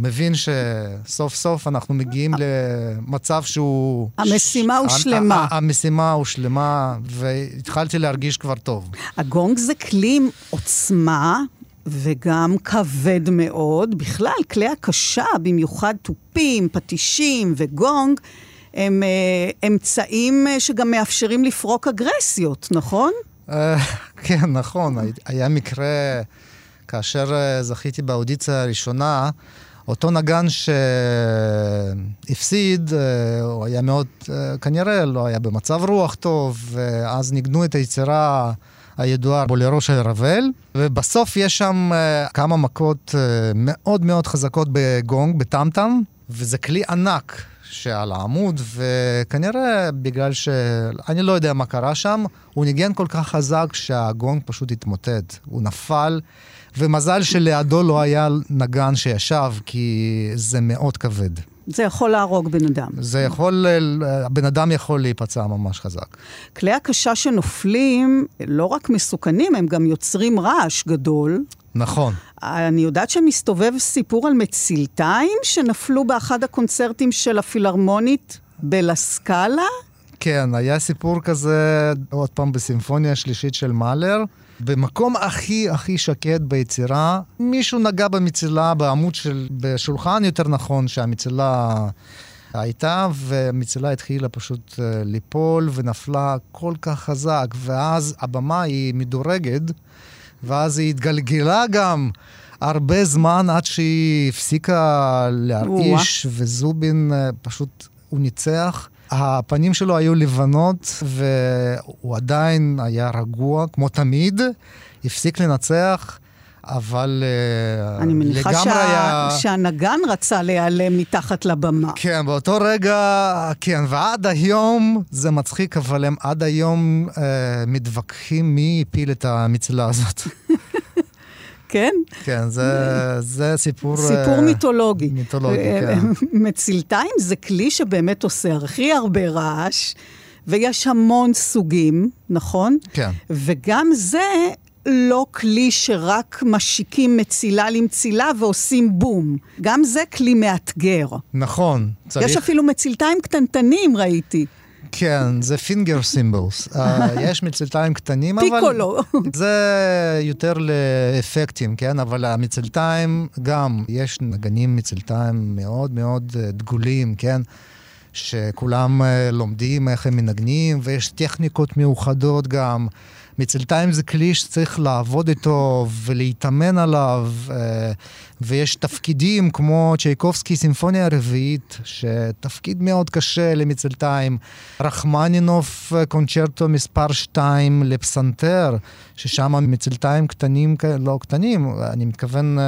מבין שסוף סוף אנחנו מגיעים למצב שהוא... המשימה הושלמה. המשימה הושלמה, והתחלתי להרגיש כבר טוב. הגונג זה כלי עם עוצמה וגם כבד מאוד. בכלל, כלי הקשה, במיוחד תופים, פטישים וגונג, הם אה, אמצעים אה, שגם מאפשרים לפרוק אגרסיות, נכון? אה, כן, נכון. היה מקרה, כאשר זכיתי באודיציה הראשונה, אותו נגן שהפסיד, הוא היה מאוד, אה, כנראה לא היה במצב רוח טוב, ואז ניגנו את היצירה הידועה בולרו של רבל, ובסוף יש שם כמה מכות מאוד מאוד חזקות בגונג, בטמטם, וזה כלי ענק. שעל העמוד, וכנראה בגלל ש... אני לא יודע מה קרה שם, הוא ניגן כל כך חזק שהגונג פשוט התמוטט. הוא נפל, ומזל שלידו לא היה נגן שישב, כי זה מאוד כבד. זה יכול להרוג בן אדם. זה יכול, הבן אדם יכול להיפצע ממש חזק. כלי הקשה שנופלים לא רק מסוכנים, הם גם יוצרים רעש גדול. נכון. אני יודעת שמסתובב סיפור על מצילתיים שנפלו באחד הקונצרטים של הפילהרמונית בלסקאלה. כן, היה סיפור כזה, עוד פעם, בסימפוניה השלישית של מאלר. במקום הכי הכי שקט ביצירה, מישהו נגע במצילה, בעמוד של, בשולחן יותר נכון, שהמצילה הייתה, והמצילה התחילה פשוט אה, ליפול ונפלה כל כך חזק, ואז הבמה היא מדורגת, ואז היא התגלגלה גם. הרבה זמן עד שהיא הפסיקה להרעיש, וזובין אה, פשוט, הוא ניצח. הפנים שלו היו לבנות, והוא עדיין היה רגוע, כמו תמיד, הפסיק לנצח. אבל אה, אני מניחה לגמרי שה... היה... שהנגן רצה להיעלם מתחת לבמה. כן, באותו רגע, כן, ועד היום, זה מצחיק, אבל הם עד היום אה, מתווכחים מי הפיל את המצלה הזאת. כן? כן, זה, זה סיפור... סיפור uh, מיתולוגי. מיתולוגי, כן. מצילתיים זה כלי שבאמת עושה הכי הרבה רעש, ויש המון סוגים, נכון? כן. וגם זה לא כלי שרק משיקים מצילה למצילה ועושים בום. גם זה כלי מאתגר. נכון, צריך... יש אפילו מצילתיים קטנטנים, ראיתי. כן, זה פינגר סימבולס. uh, יש מצלתיים קטנים, אבל... פיקולו. זה יותר לאפקטים, כן? אבל המצלתיים גם, יש נגנים מצלתיים מאוד מאוד אה, דגולים, כן? שכולם uh, לומדים איך הם מנגנים, ויש טכניקות מיוחדות גם. מצלתיים זה כלי שצריך לעבוד איתו ולהתאמן עליו, אה, ויש תפקידים כמו צ'ייקובסקי סימפוניה הרביעית, שתפקיד מאוד קשה למצלתיים. רחמנינוף קונצ'רטו מספר 2 לפסנתר, ששם מצלתיים קטנים, לא קטנים, אני מתכוון...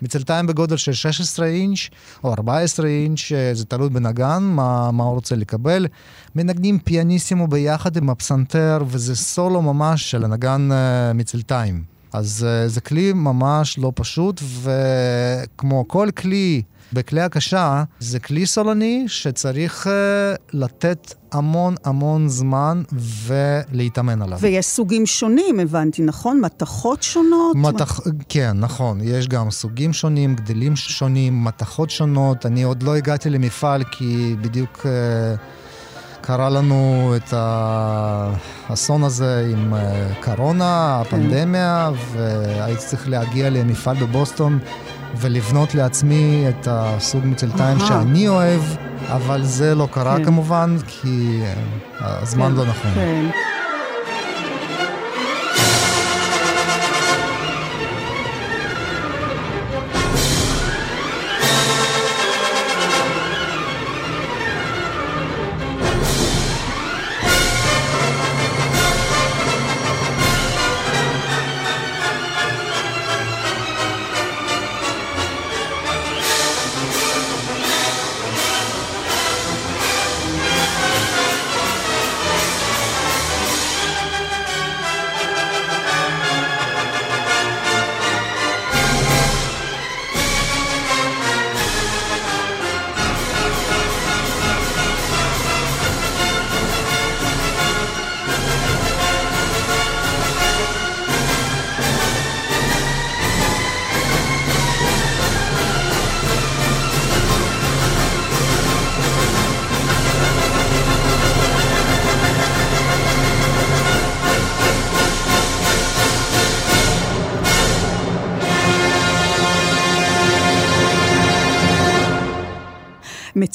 אה, מצלתיים בגודל של 16 אינץ' או 14 אינץ', אה, זה תלוי בנגן, מה, מה הוא רוצה לקבל. מנגנים פיאניסימו ביחד עם הפסנתר, וזה סולו ממש של הנגן uh, מצלתיים. אז uh, זה כלי ממש לא פשוט, וכמו כל כלי בכלי הקשה, זה כלי סולני שצריך uh, לתת המון המון זמן ולהתאמן עליו. ויש סוגים שונים, הבנתי, נכון? מתכות שונות? מתח... כן, נכון. יש גם סוגים שונים, גדלים שונים, מתכות שונות. אני עוד לא הגעתי למפעל כי בדיוק... Uh, קרה לנו את האסון הזה עם אה, קורונה, הפנדמיה, והייתי צריך להגיע למפעל בבוסטון ולבנות לעצמי את הסוג מצלתיים שאני אוהב, אבל זה לא קרה כן. כמובן, כי אה, הזמן כן, לא נכון. כן.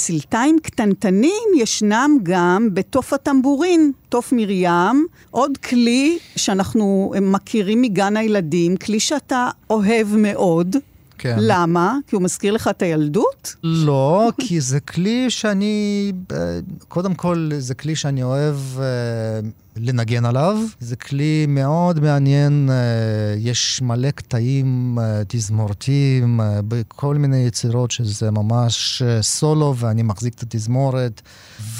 מצלתיים קטנטנים ישנם גם בתוף הטמבורין, תוף מרים, עוד כלי שאנחנו מכירים מגן הילדים, כלי שאתה אוהב מאוד. כן. למה? כי הוא מזכיר לך את הילדות? לא, כי זה כלי שאני, אה, קודם כל, זה כלי שאני אוהב אה, לנגן עליו. זה כלי מאוד מעניין, אה, יש מלא קטעים תזמורתיים בכל מיני יצירות שזה ממש סולו, ואני מחזיק את התזמורת,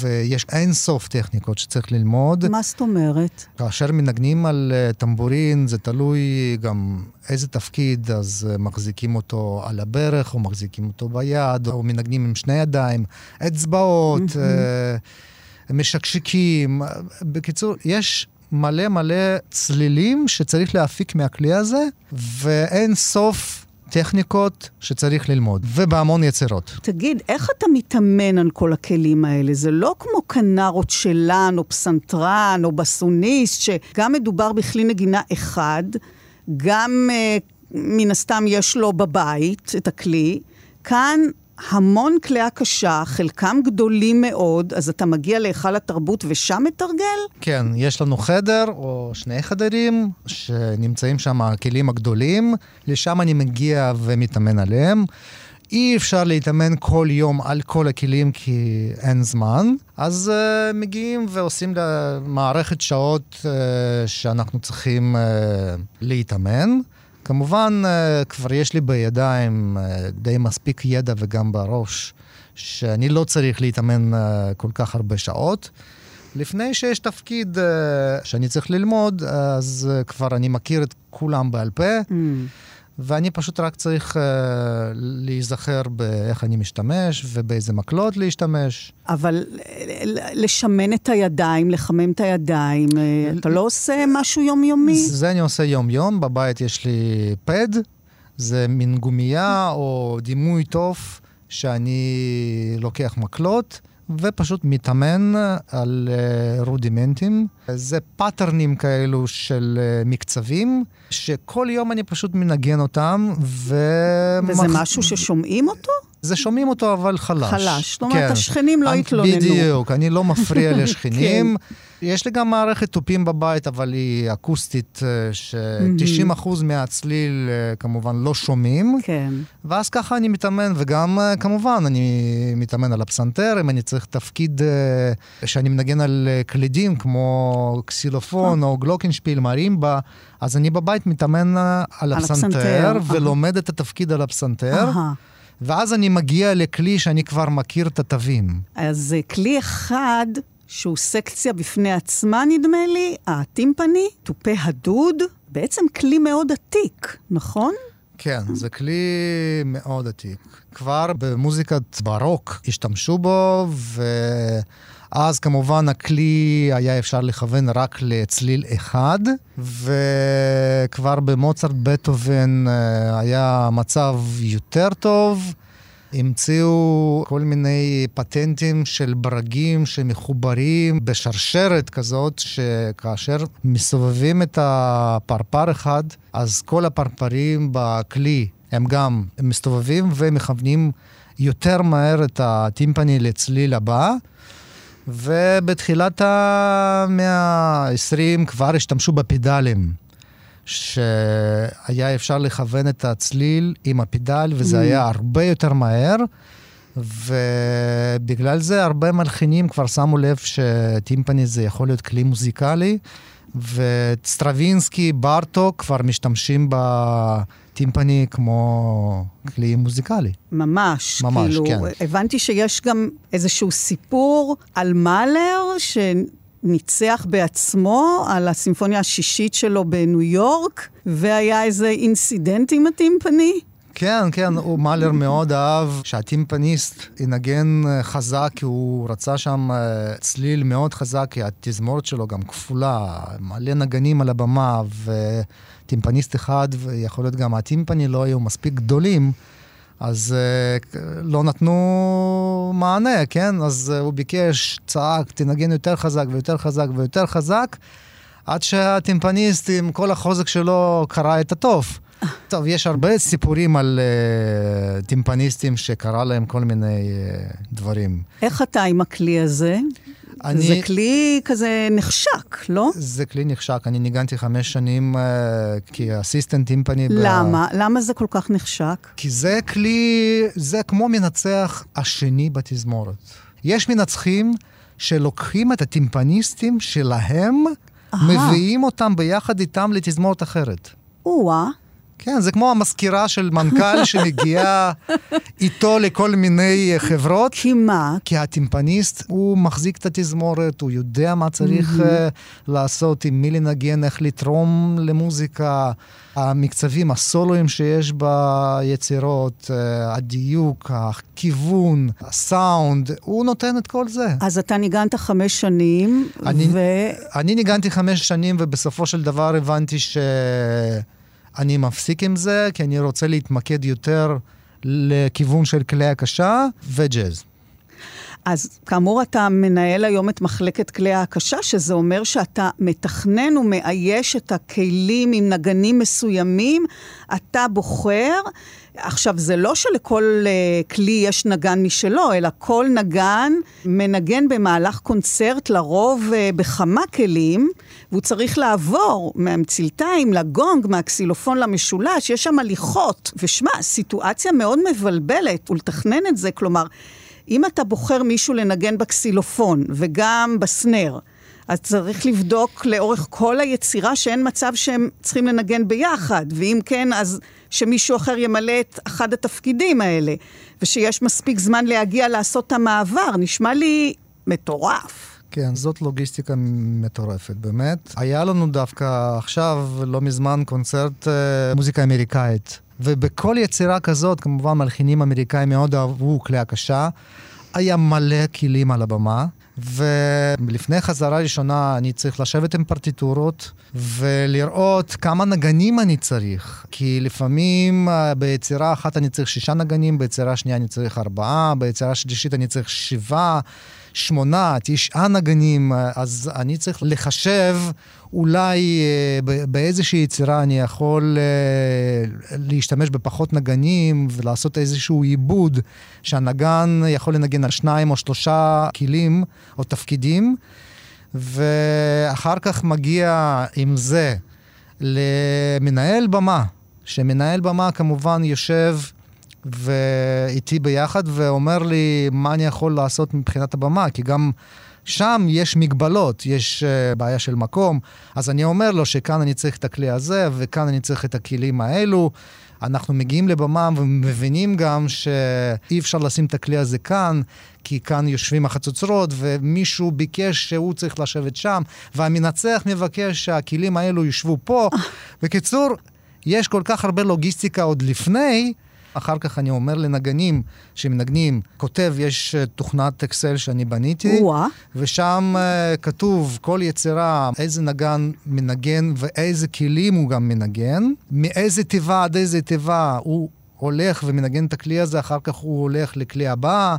ויש אין סוף טכניקות שצריך ללמוד. מה זאת אומרת? כאשר מנגנים על טמבורין, זה תלוי גם איזה תפקיד, אז מחזיקים אותו על הברך, או מחזיקים אותו ביד, או מנגנים עם שני ידיים, אצבעות, mm-hmm. משקשקים. בקיצור, יש מלא מלא צלילים שצריך להפיק מהכלי הזה, ואין סוף טכניקות שצריך ללמוד, ובהמון יצירות. תגיד, איך אתה מתאמן על כל הכלים האלה? זה לא כמו כנר או צ'לן, או פסנתרן, או בסוניסט, שגם מדובר בכלי נגינה אחד, גם uh, מן הסתם יש לו בבית את הכלי. כאן המון כלי הקשה, חלקם גדולים מאוד, אז אתה מגיע להיכל התרבות ושם מתרגל? כן, יש לנו חדר או שני חדרים שנמצאים שם הכלים הגדולים, לשם אני מגיע ומתאמן עליהם. אי אפשר להתאמן כל יום על כל הכלים כי אין זמן, אז uh, מגיעים ועושים מערכת שעות uh, שאנחנו צריכים uh, להתאמן. כמובן, uh, כבר יש לי בידיים uh, די מספיק ידע וגם בראש, שאני לא צריך להתאמן uh, כל כך הרבה שעות. לפני שיש תפקיד שאני צריך ללמוד, אז כבר אני מכיר את כולם בעל פה. Mm. ואני פשוט רק צריך uh, להיזכר באיך אני משתמש ובאיזה מקלות להשתמש. אבל לשמן את הידיים, לחמם את הידיים, אה, אתה לא עושה משהו יומיומי? זה אני עושה יום-יום, בבית יש לי פד, זה מין גומייה או דימוי תוף שאני לוקח מקלות. ופשוט מתאמן על uh, רודימנטים. זה פאטרנים כאלו של uh, מקצבים, שכל יום אני פשוט מנגן אותם, ו... וזה מח... משהו ששומעים אותו? זה שומעים אותו, אבל חלש. חלש. זאת אומרת, כן. השכנים לא יתלוננו. בדיוק, אני לא מפריע לשכנים. כן. יש לי גם מערכת תופים בבית, אבל היא אקוסטית, אה, ש-90% מהצליל אה, כמובן לא שומעים. כן. ואז ככה אני מתאמן, וגם אה, כמובן אני מתאמן על הפסנתר, אם אני צריך תפקיד שאני מנגן על קלידים, כמו קסילופון או גלוקנשפיל, מרימבה, אז אני בבית מתאמן על הפסנתר, ולומד את התפקיד על הפסנתר. ואז אני מגיע לכלי שאני כבר מכיר את התווים. אז כלי אחד שהוא סקציה בפני עצמה, נדמה לי, הטימפני, תופי הדוד, בעצם כלי מאוד עתיק, נכון? כן, זה כלי מאוד עתיק. כבר במוזיקת ברוק השתמשו בו, ואז כמובן הכלי היה אפשר לכוון רק לצליל אחד, וכבר במוצרט בטהובן אה, היה מצב יותר טוב. המציאו כל מיני פטנטים של ברגים שמחוברים בשרשרת כזאת, שכאשר מסובבים את הפרפר אחד, אז כל הפרפרים בכלי הם גם מסתובבים ומכוונים יותר מהר את הטימפני לצליל הבא. ובתחילת המאה ה-20 כבר השתמשו בפדלים. שהיה אפשר לכוון את הצליל עם הפדל, וזה mm. היה הרבה יותר מהר. ובגלל זה הרבה מלחינים כבר שמו לב שטימפני זה יכול להיות כלי מוזיקלי, וסטרווינסקי, בארטוק כבר משתמשים בטימפני כמו כלי מוזיקלי. ממש, ממש, כאילו, כן. הבנתי שיש גם איזשהו סיפור על מאלר, ש... ניצח בעצמו על הסימפוניה השישית שלו בניו יורק, והיה איזה אינסידנט עם הטימפני. כן, כן, הוא מאלר מאוד אהב שהטימפניסט ינגן אה, חזק, כי הוא רצה שם אה, צליל מאוד חזק, כי התזמורת שלו גם כפולה, מלא נגנים על הבמה, וטימפניסט אחד, ויכול להיות גם הטימפני לא היו מספיק גדולים. אז uh, לא נתנו מענה, כן? אז uh, הוא ביקש, צעק, תנגן יותר חזק ויותר חזק ויותר חזק, עד שהטימפניסט עם כל החוזק שלו קרא את התוף. טוב, יש הרבה סיפורים על uh, טימפניסטים שקרה להם כל מיני uh, דברים. איך אתה עם הכלי הזה? אני... זה כלי כזה נחשק, לא? זה כלי נחשק. אני ניגנתי חמש שנים uh, כאסיסטנט טימפני. למה? ב... למה זה כל כך נחשק? כי זה כלי, זה כמו מנצח השני בתזמורת. יש מנצחים שלוקחים את הטימפניסטים שלהם, Aha. מביאים אותם ביחד איתם לתזמורת אחרת. או-אה. כן, זה כמו המזכירה של מנכ"ל שמגיעה איתו לכל מיני חברות. כי מה? כי הטימפניסט, הוא מחזיק את התזמורת, הוא יודע מה צריך uh, לעשות, עם מי לנגן, איך לתרום למוזיקה. המקצבים, הסולואים שיש ביצירות, uh, הדיוק, הכיוון, הסאונד, הוא נותן את כל זה. אז אתה ניגנת חמש שנים, אני, ו... אני ניגנתי חמש שנים, ובסופו של דבר הבנתי ש... אני מפסיק עם זה, כי אני רוצה להתמקד יותר לכיוון של כלי הקשה וג'אז. אז כאמור, אתה מנהל היום את מחלקת כלי ההקשה, שזה אומר שאתה מתכנן ומאייש את הכלים עם נגנים מסוימים. אתה בוחר עכשיו, זה לא שלכל uh, כלי יש נגן משלו, אלא כל נגן מנגן במהלך קונצרט, לרוב uh, בכמה כלים, והוא צריך לעבור מהמצלתיים לגונג, מהקסילופון למשולש, יש שם הליכות. ושמע, סיטואציה מאוד מבלבלת, ולתכנן את זה, כלומר, אם אתה בוחר מישהו לנגן בקסילופון וגם בסנר, אז צריך לבדוק לאורך כל היצירה שאין מצב שהם צריכים לנגן ביחד, ואם כן, אז שמישהו אחר ימלא את אחד התפקידים האלה, ושיש מספיק זמן להגיע לעשות את המעבר. נשמע לי מטורף. כן, זאת לוגיסטיקה מטורפת, באמת. היה לנו דווקא עכשיו, לא מזמן, קונצרט אה, מוזיקה אמריקאית. ובכל יצירה כזאת, כמובן מלחינים אמריקאים מאוד אהבו כלי הקשה. היה מלא כלים על הבמה. ולפני חזרה ראשונה אני צריך לשבת עם פרטיטורות ולראות כמה נגנים אני צריך. כי לפעמים אה, ביצירה אחת אני צריך שישה נגנים, ביצירה שנייה אני צריך ארבעה, ביצירה שלישית אני צריך שבעה. שמונה, תשעה נגנים, אז אני צריך לחשב אולי אה, באיזושהי יצירה אני יכול אה, להשתמש בפחות נגנים ולעשות איזשהו עיבוד שהנגן יכול לנגן על שניים או שלושה כלים או תפקידים, ואחר כך מגיע עם זה למנהל במה, שמנהל במה כמובן יושב ואיתי ביחד ואומר לי מה אני יכול לעשות מבחינת הבמה, כי גם שם יש מגבלות, יש uh, בעיה של מקום. אז אני אומר לו שכאן אני צריך את הכלי הזה וכאן אני צריך את הכלים האלו. אנחנו מגיעים לבמה ומבינים גם שאי אפשר לשים את הכלי הזה כאן, כי כאן יושבים החצוצרות, ומישהו ביקש שהוא צריך לשבת שם, והמנצח מבקש שהכלים האלו יושבו פה. בקיצור, יש כל כך הרבה לוגיסטיקה עוד לפני, אחר כך אני אומר לנגנים שמנגנים, כותב, יש אה, תוכנת אקסל שאני בניתי, ווא. ושם uh, כתוב כל יצירה, איזה נגן מנגן ואיזה כלים הוא גם מנגן, מאיזה תיבה עד איזה תיבה הוא הולך ומנגן את הכלי הזה, אחר כך הוא הולך לכלי הבא.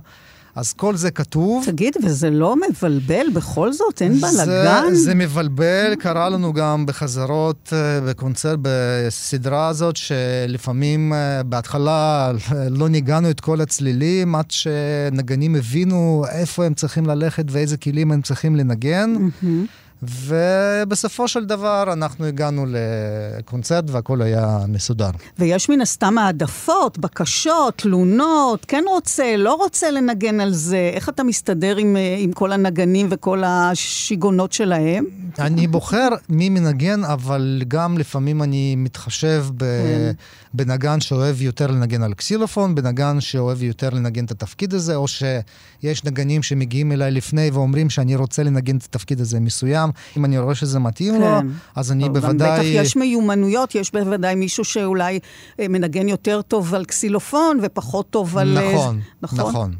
אז כל זה כתוב. תגיד, וזה לא מבלבל בכל זאת? אין בלאגן? זה, זה מבלבל, קרה לנו גם בחזרות, אה, בקונצרט, בסדרה הזאת, שלפעמים אה, בהתחלה לא ניגענו את כל הצלילים, עד שנגנים הבינו איפה הם צריכים ללכת ואיזה כלים הם צריכים לנגן. Mm-hmm. ובסופו של דבר אנחנו הגענו לקונצרט והכל היה מסודר. ויש מן הסתם העדפות, בקשות, תלונות, כן רוצה, לא רוצה לנגן על זה. איך אתה מסתדר עם, עם כל הנגנים וכל השיגעונות שלהם? אני בוחר מי מנגן, אבל גם לפעמים אני מתחשב ב... כן. בנגן שאוהב יותר לנגן על קסילופון, בנגן שאוהב יותר לנגן את התפקיד הזה, או שיש נגנים שמגיעים אליי לפני ואומרים שאני רוצה לנגן את התפקיד הזה מסוים. אם אני רואה שזה מתאים כן. לו, אז אני בוודאי... בטח יש מיומנויות, יש בוודאי מישהו שאולי אה, מנגן יותר טוב על קסילופון ופחות טוב על... נכון, נכון. נכון.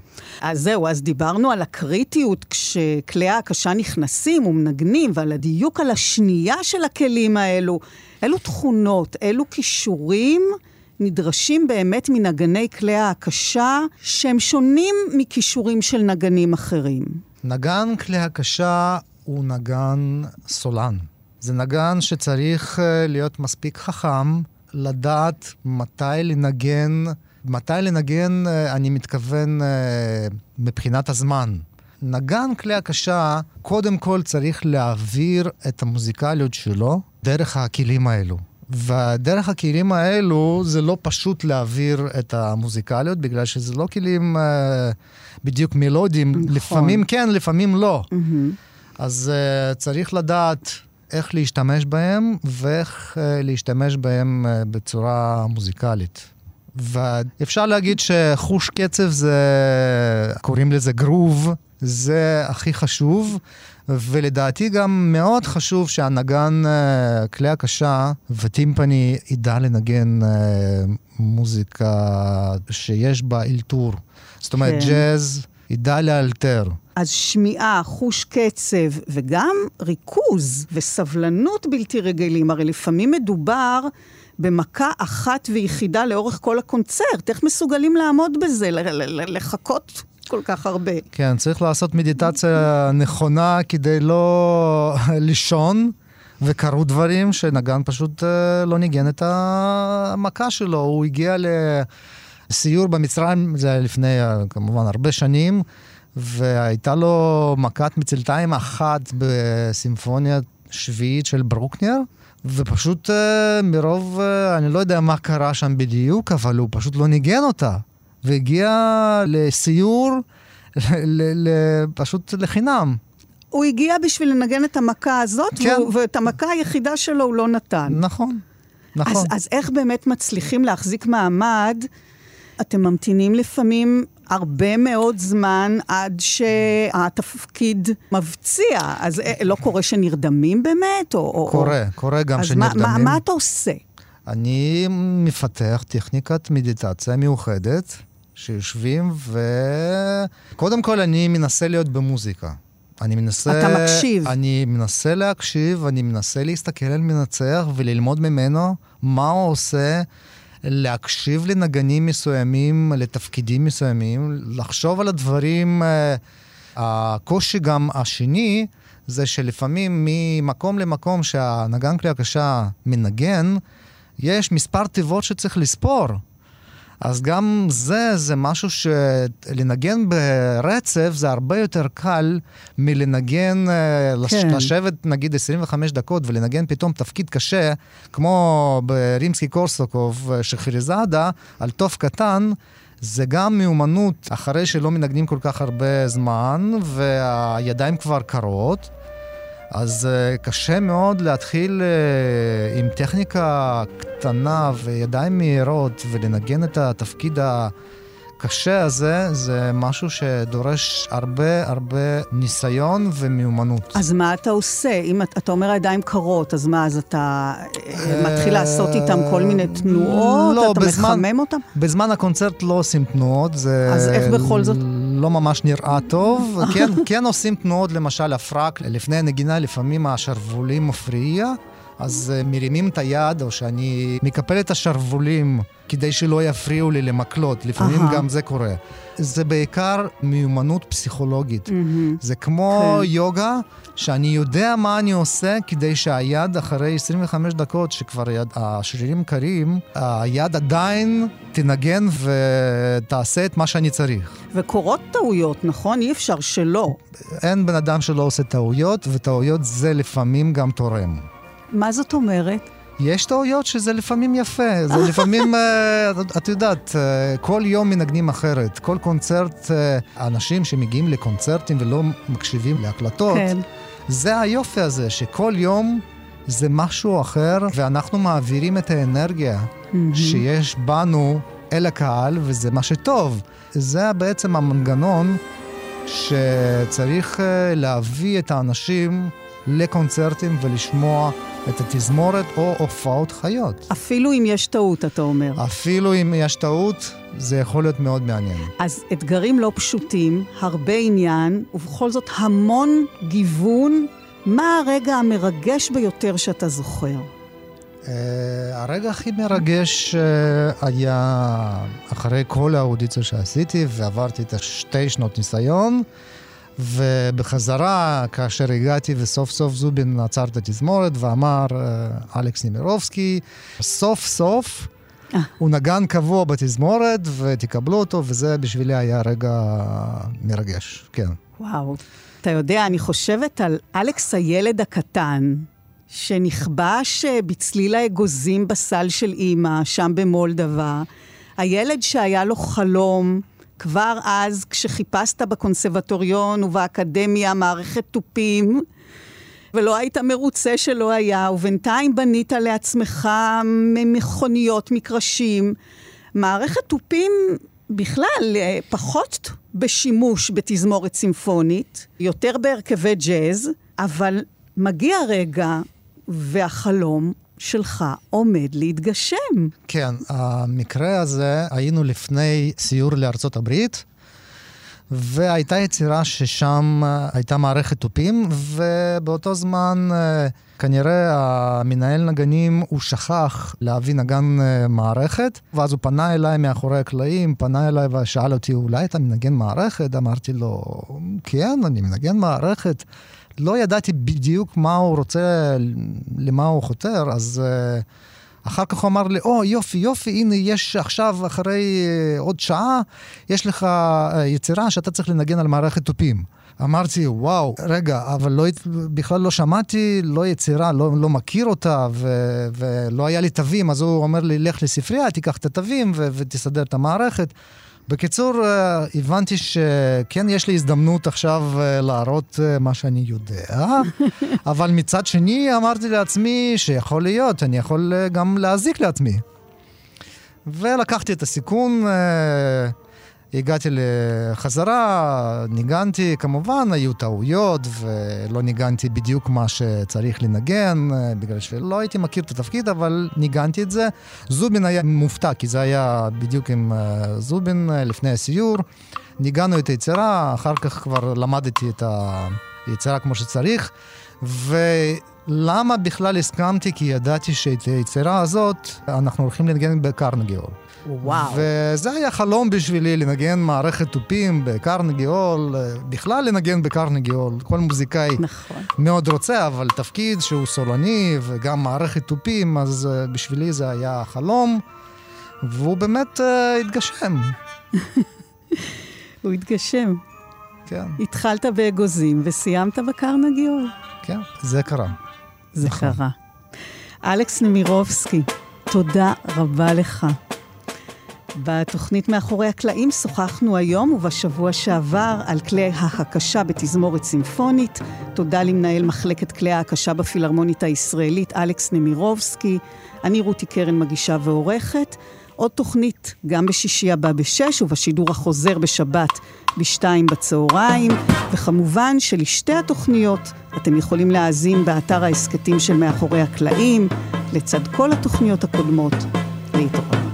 אז זהו, אז דיברנו על הקריטיות כשכלי ההקשה נכנסים ומנגנים, ועל הדיוק על השנייה של הכלים האלו. אילו תכונות, אילו כישורים נדרשים באמת מנגני כלי ההקשה שהם שונים מכישורים של נגנים אחרים? נגן כלי הקשה הוא נגן סולן. זה נגן שצריך אה, להיות מספיק חכם לדעת מתי לנגן, מתי לנגן, אה, אני מתכוון אה, מבחינת הזמן. נגן כלי הקשה, קודם כל צריך להעביר את המוזיקליות שלו דרך הכלים האלו. ודרך הכלים האלו זה לא פשוט להעביר את המוזיקליות, בגלל שזה לא כלים אה, בדיוק מלודיים. נכון. לפעמים כן, לפעמים לא. Mm-hmm. אז uh, צריך לדעת איך להשתמש בהם ואיך uh, להשתמש בהם uh, בצורה מוזיקלית. ואפשר להגיד שחוש קצב זה, קוראים לזה גרוב, זה הכי חשוב, ולדעתי גם מאוד חשוב שהנגן כלי הקשה וטימפני ידע לנגן מוזיקה שיש בה אלתור. זאת אומרת, כן. ג'אז ידע לאלתר. אז שמיעה, חוש קצב וגם ריכוז וסבלנות בלתי רגילים. הרי לפעמים מדובר במכה אחת ויחידה לאורך כל הקונצרט. איך מסוגלים לעמוד בזה, לחכות כל כך הרבה? כן, צריך לעשות מדיטציה נכונה כדי לא לישון. וקרו דברים שנגן פשוט אה, לא ניגן את המכה שלו. הוא הגיע לסיור במצרים, זה היה לפני אה, כמובן הרבה שנים, והייתה לו מכת מצלתיים אחת בסימפוניה שביעית של ברוקנר, ופשוט uh, מרוב, uh, אני לא יודע מה קרה שם בדיוק, אבל הוא פשוט לא ניגן אותה. והגיע לסיור, פשוט לחינם. הוא הגיע בשביל לנגן את המכה הזאת, כן. והוא, ואת המכה היחידה שלו הוא לא נתן. נכון, נכון. אז, אז איך באמת מצליחים להחזיק מעמד? אתם ממתינים לפעמים הרבה מאוד זמן עד שהתפקיד מבציע. אז אה, לא קורה שנרדמים באמת? או, קורה, או... קורה גם אז שנרדמים. אז מה, מה אתה עושה? אני מפתח טכניקת מדיטציה מיוחדת, שיושבים ו... קודם כל, אני מנסה להיות במוזיקה. אני מנסה... אתה מקשיב. אני מנסה להקשיב, אני מנסה להסתכל על מנצח וללמוד ממנו מה הוא עושה. להקשיב לנגנים מסוימים, לתפקידים מסוימים, לחשוב על הדברים. אה, הקושי גם השני זה שלפעמים ממקום למקום שהנגן כלי הקשה מנגן, יש מספר תיבות שצריך לספור. אז גם זה, זה משהו שלנגן ברצף זה הרבה יותר קל מלנגן, אה, כן. לשבת נגיד 25 דקות ולנגן פתאום תפקיד קשה, כמו ברימסקי קורסוקוב, אה, שחריזאדה, על תוף קטן. זה גם מיומנות אחרי שלא מנגנים כל כך הרבה זמן והידיים כבר קרות. אז uh, קשה מאוד להתחיל uh, עם טכניקה קטנה וידיים מהירות ולנגן את התפקיד הקשה הזה, זה משהו שדורש הרבה הרבה ניסיון ומיומנות. אז מה אתה עושה? אם אתה אומר הידיים קרות, אז מה, אז אתה אה, מתחיל לעשות איתם כל מיני תנועות? לא, אתה בזמן, מחמם אותם? בזמן הקונצרט לא עושים תנועות, זה... אז איך בכל זאת? לא ממש נראה טוב. כן, כן עושים תנועות, למשל הפרק, לפני הנגינה לפעמים השרוולים מפריע. אז uh, מרימים את היד, או שאני מקפל את השרוולים כדי שלא יפריעו לי למקלות, לפעמים uh-huh. גם זה קורה. זה בעיקר מיומנות פסיכולוגית. Mm-hmm. זה כמו okay. כן. יוגה, שאני יודע מה אני עושה כדי שהיד אחרי 25 דקות, שכבר יד, השרירים קרים, היד עדיין תנגן ותעשה את מה שאני צריך. וקורות טעויות, נכון? אי אפשר שלא. אין בן אדם שלא עושה טעויות, וטעויות זה לפעמים גם תורם. מה זאת אומרת? יש טעויות שזה לפעמים יפה, זה לפעמים, אה, את יודעת, אה, כל יום מנגנים אחרת. כל קונצרט, אה, אנשים שמגיעים לקונצרטים ולא מקשיבים להקלטות, כן. זה היופי הזה, שכל יום זה משהו אחר, ואנחנו מעבירים את האנרגיה. שיש בנו אל הקהל, וזה מה שטוב. זה בעצם המנגנון שצריך להביא את האנשים לקונצרטים ולשמוע את התזמורת או הופעות חיות. אפילו אם יש טעות, אתה אומר. אפילו אם יש טעות, זה יכול להיות מאוד מעניין. אז אתגרים לא פשוטים, הרבה עניין, ובכל זאת המון גיוון. מה הרגע המרגש ביותר שאתה זוכר? Uh, הרגע הכי מרגש uh, היה אחרי כל האודיציה שעשיתי ועברתי את השתי שנות ניסיון. ובחזרה, כאשר הגעתי וסוף סוף זובין עצר את התזמורת ואמר, אה, אלכס נימרובסקי, סוף סוף אה. הוא נגן קבוע בתזמורת ותקבלו אותו, וזה בשבילי היה רגע מרגש, כן. וואו. אתה יודע, אני חושבת על אלכס הילד הקטן, שנכבש אה, בצליל האגוזים בסל של אימא, שם במולדבה. הילד שהיה לו חלום, כבר אז, כשחיפשת בקונסרבטוריון ובאקדמיה מערכת תופים, ולא היית מרוצה שלא היה, ובינתיים בנית לעצמך מכוניות, מקרשים. מערכת תופים בכלל אה, פחות בשימוש בתזמורת סימפונית, יותר בהרכבי ג'אז, אבל מגיע רגע והחלום שלך עומד להתגשם. כן, המקרה הזה, היינו לפני סיור לארצות הברית, והייתה יצירה ששם אה, הייתה מערכת תופים, ובאותו זמן אה, כנראה המנהל נגנים, הוא שכח להביא נגן אה, מערכת, ואז הוא פנה אליי מאחורי הקלעים, פנה אליי ושאל אותי, אולי אתה מנגן מערכת? אמרתי לו, כן, אני מנגן מערכת. לא ידעתי בדיוק מה הוא רוצה, למה הוא חותר, אז uh, אחר כך הוא אמר לי, או, oh, יופי, יופי, הנה, יש עכשיו, אחרי uh, עוד שעה, יש לך uh, יצירה שאתה צריך לנגן על מערכת תופים. אמרתי, וואו, רגע, אבל לא, בכלל לא שמעתי, לא יצירה, לא, לא מכיר אותה, ו, ולא היה לי תווים, אז הוא אומר לי, לך לספרייה, תיקח את התווים ותסדר את המערכת. בקיצור, אה, הבנתי שכן, יש לי הזדמנות עכשיו אה, להראות אה, מה שאני יודע, אבל מצד שני אמרתי לעצמי שיכול להיות, אני יכול גם להזיק לעצמי. ולקחתי את הסיכון, הגעתי לחזרה, ניגנתי, כמובן, היו טעויות, ולא ניגנתי בדיוק מה שצריך לנגן, בגלל שלא הייתי מכיר את התפקיד, אבל ניגנתי את זה. זובין היה מופתע, כי זה היה בדיוק עם אה, זובין אה, לפני הסיור. ניגענו את היצירה, אחר כך כבר למדתי את היצירה כמו שצריך, ולמה בכלל הסכמתי? כי ידעתי שאת היצירה הזאת אנחנו הולכים לנגן בקרנגי הול. וואו. וזה היה חלום בשבילי לנגן מערכת תופים בקרנגי הול, בכלל לנגן בקרנגי הול. כל מוזיקאי נכון. מאוד רוצה, אבל תפקיד שהוא סולני וגם מערכת תופים, אז אה, בשבילי זה היה חלום, והוא באמת uh, התגשם. הוא התגשם. כן. התחלת באגוזים וסיימת בקרנגי הול. כן, זה קרה. זה נכון. קרה. אלכס נמירובסקי, תודה רבה לך. בתוכנית מאחורי הקלעים שוחחנו היום ובשבוע שעבר על כלי ההקשה בתזמורת סימפונית. תודה למנהל מחלקת כלי ההקשה בפילהרמונית הישראלית, אלכס נמירובסקי. אני רותי קרן מגישה ועורכת. עוד תוכנית גם בשישי הבא בשש ובשידור החוזר בשבת בשתיים בצהריים. וכמובן שלשתי התוכניות אתם יכולים להאזין באתר ההסכתים של מאחורי הקלעים, לצד כל התוכניות הקודמות. להתראות.